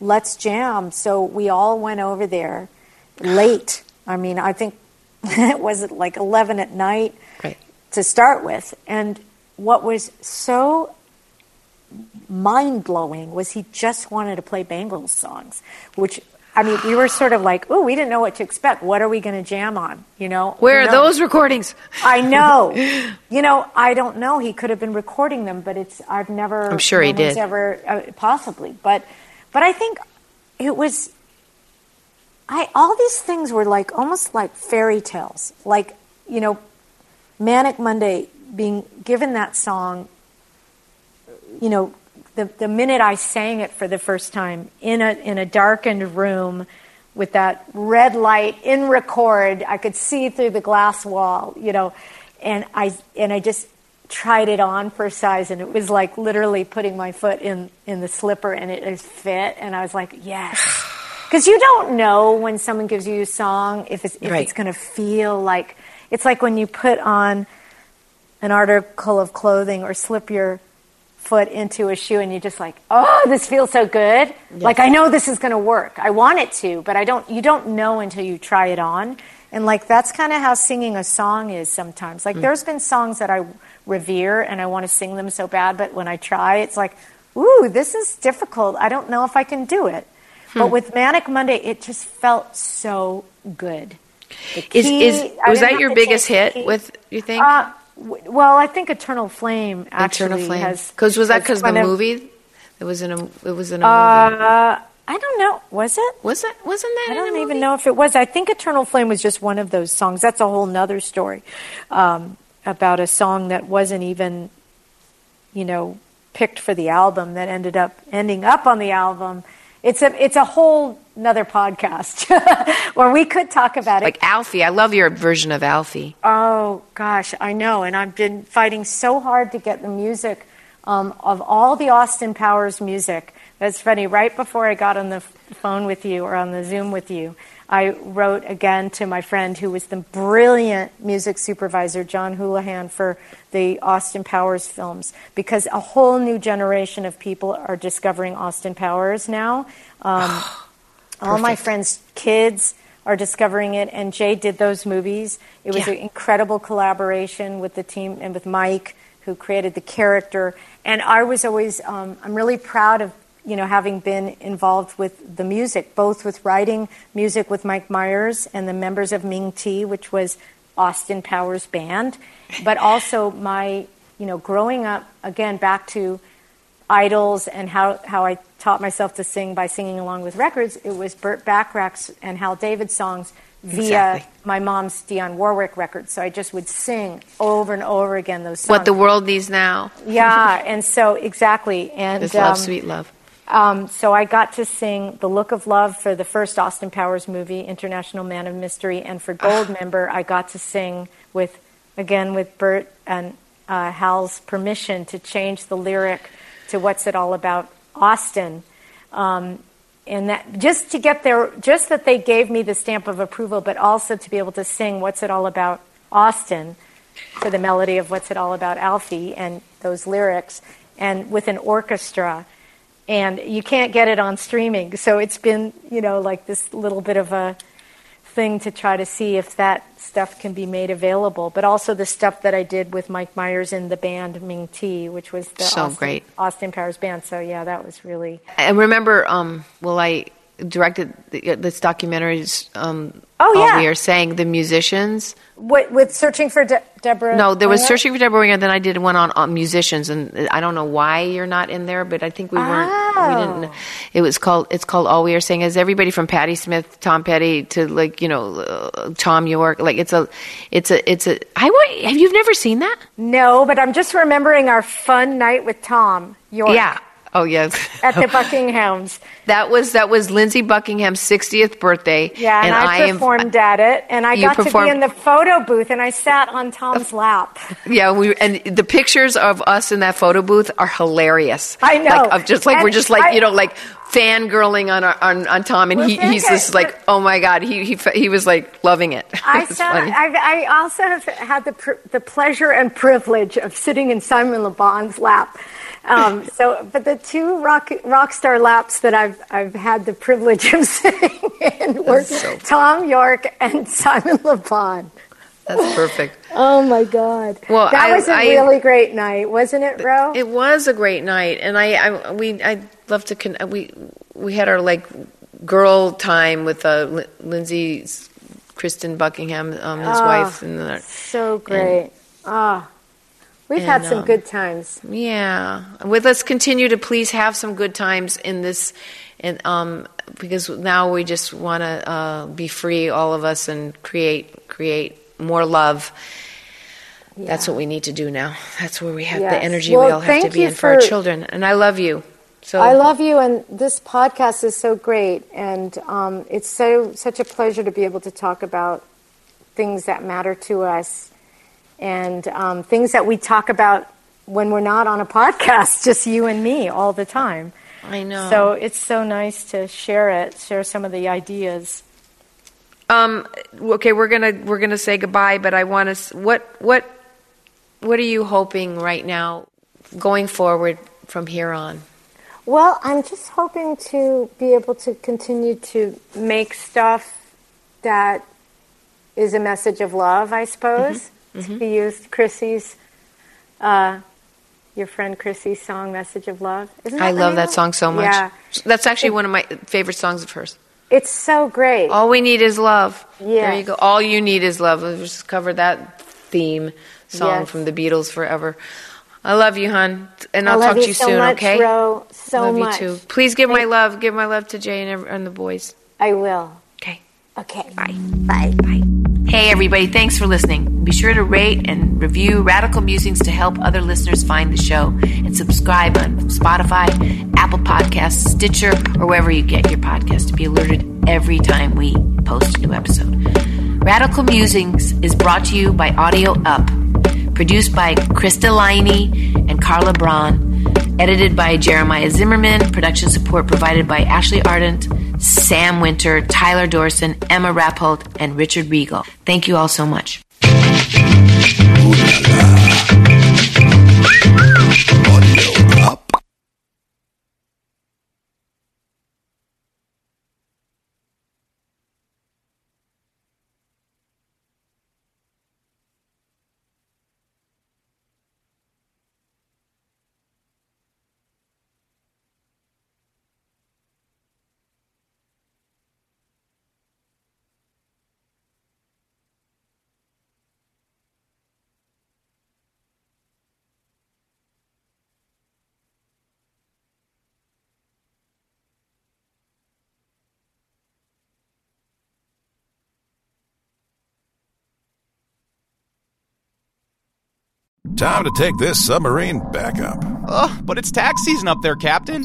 let's jam so we all went over there late i mean i think it was like 11 at night right. to start with. And what was so mind blowing was he just wanted to play Bangles songs, which I mean, we were sort of like, oh, we didn't know what to expect. What are we going to jam on? You know, Where are those recordings? I know. You know, I don't know. He could have been recording them, but it's I've never. I'm sure he no did. Ever uh, possibly, but but I think it was. I all these things were like almost like fairy tales, like you know, Manic Monday being given that song. You know, the the minute I sang it for the first time in a in a darkened room with that red light in record, I could see through the glass wall, you know, and I and I just tried it on for size and it was like literally putting my foot in in the slipper and it fit and I was like, yes. Because you don't know when someone gives you a song if it's if Right. it's going to feel like it's like when you put on an article of clothing or slip your foot into a shoe and you're just like, oh, this feels so good. Like I know this is going to work. I want it to, but I don't. You don't know until you try it on. And like that's kind of how singing a song is sometimes. Like there's been songs that I revere and I want to sing them so bad, but when I try, it's like, ooh, this is difficult. I don't know if I can do it. But with Manic Monday, it just felt so good. Is key- is I was that your biggest hit? With you think Uh, well, I think Eternal Flame actually Eternal Flame? has. Because was that because the movie? It was in a. It was in a movie. Uh, I don't know. Was it? Was that? Wasn't that? I in a don't movie? even know if it was. I think Eternal Flame was just one of those songs. That's a whole nother story um, about a song that wasn't even, you know, picked for the album that ended up ending up on the album. It's a it's a whole another podcast where we could talk about it. Like Alfie, I love your version of Alfie. Oh gosh, I know, and I've been fighting so hard to get the music um, of all the Austin Powers music. That's funny. Right before I got on the phone with you or on the Zoom with you, I wrote again to my friend who was the brilliant music supervisor, John Houlihan, for the Austin Powers films, because a whole new generation of people are discovering Austin Powers now. Um, all my friends' kids are discovering it, and Jay did those movies. It was Yeah. an incredible collaboration with the team and with Mike, who created the character. And I was always, um, I'm really proud of, you know, having been involved with the music, both with writing music with Mike Myers and the members of Ming Tea, which was Austin Powers band, but also my, you know, growing up again back to idols and how, how I taught myself to sing by singing along with records, it was Burt Bacharach's and Hal David songs via Exactly. my mom's Dionne Warwick records. So I just would sing over and over again those songs. What the world needs now yeah, and so exactly, and is love, um, sweet love. um, so I got to sing "The Look of Love" for the first Austin Powers movie, International Man of Mystery, and for Gold Member, I got to sing with again with Burt and uh, Hal's permission to change the lyric to "What's It All About, Austin." Um, and that just to get there, just that they gave me the stamp of approval, but also to be able to sing "What's It All About, Austin" to the melody of "What's It All About, Alfie" and those lyrics, and with an orchestra and you can't get it on streaming. So it's been, you know, like this little bit of a thing to try to see if that stuff can be made available. But also the stuff that I did with Mike Myers in the band Ming Tea, which was the So Austin, great. Austin Powers band. So yeah, that was really. And remember, um, well, I directed the, this documentaries. Um, Oh, All yeah. we are saying the musicians. What with searching for De- Deborah? No, there was Winger? searching for Debra Winger. Then I did one on, on musicians, and I don't know why you're not in there, but I think we weren't. We Oh. didn't. It was called. It's called All We Are Saying. Is everybody from Patti Smith, Tom Petty to like you know uh, Thom Yorke? Like it's a, it's a, it's a. I want. Have you never seen that? No, but I'm just remembering our fun night with Thom Yorke. Yeah. Oh yes. At the Buckinghams. That was that was Lindsey Buckingham's 60th birthday. Yeah, and, I, am- performed at it, and I got to be in the photo booth, and I sat on Tom's lap. Yeah, we and the pictures of us in that photo booth are hilarious. I know. like, of just like we're just like I- you know like fangirling on our, on on Tom, and Well, he, he's just like oh my god, he he he was like loving it. I, funny. I've, I also have had the pr- the pleasure and privilege of sitting in Simon Le Bon's lap. Um, so, but the two rock rock star laps that I've I've had the privilege of sitting in were so- Thom Yorke and Simon Le Bon. That's perfect. Oh my God! Well, that I- was a I- really great night, wasn't it, Ro? It was a great night, and I, I we, I love to con- we, we had our like girl time with uh, Lin- Lindsey, Kristen Buckingham, um, his Ah, wife, and the, so great. Ah, we've had some um, good times. yeah. With let's continue to please have some good times in this, and um, because now we just want to uh, be free, all of us, and create create more love. That's what we need to do now. That's where we have the Yes. energy we all have to be in for our children. And I love you. So I love you, and this podcast is so great, and um, it's so such a pleasure to be able to talk about things that matter to us, and um, things that we talk about when we're not on a podcast, just you and me all the time. I know. So it's so nice to share it, share some of the ideas. Um. Okay, we're gonna we're gonna say goodbye, but I want to. What what what are you hoping right now, going forward from here on? Well, I'm just hoping to be able to continue to make stuff that is a message of love, I suppose, to be used. Chrissie's, uh, your friend Chrissie's song, "Message of Love." Isn't I love that song so much. Yeah, That's actually one of my favorite songs of hers. it's so great. All we need is love. There you go. All you need is love. We've just covered that theme song Yes. from the Beatles forever. I love you, hon, and I'll talk to you you so soon. much, okay? Ro, so love much. you too. Please give my love. Give my love to Jay and, and the boys. I will. Okay. Okay. Bye. Bye. Bye. Hey, everybody, thanks for listening. Be sure to rate and review Radical Musings to help other listeners find the show. And subscribe on Spotify, Apple Podcasts, Stitcher, or wherever you get your podcast to be alerted every time we post a new episode. Radical Musings is brought to you by Audio Up, produced by Krista Liney and Carla Braun. Edited by Jeremiah Zimmerman. Production support provided by Ashley Ardent, Sam Winter, Tyler Dorson, Emma Rappold, and Richard Regal. Thank you all so much. Time to take this submarine back up. Ugh, but it's tax season up there, Captain.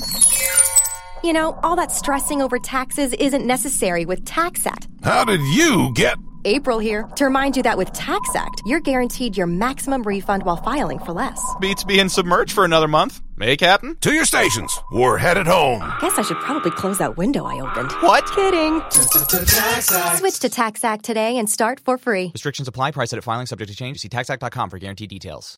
You know, all that stressing over taxes isn't necessary with TaxAct. How did you get. April here to remind you that with TaxAct, you're guaranteed your maximum refund while filing for less. Beats being submerged for another month. Hey, Captain? To your stations. We're headed home. Guess I should probably close that window I opened. What? Kidding. Switch to TaxAct today and start for free. Restrictions apply. Price at filing subject to change. See taxact.com for guaranteed details.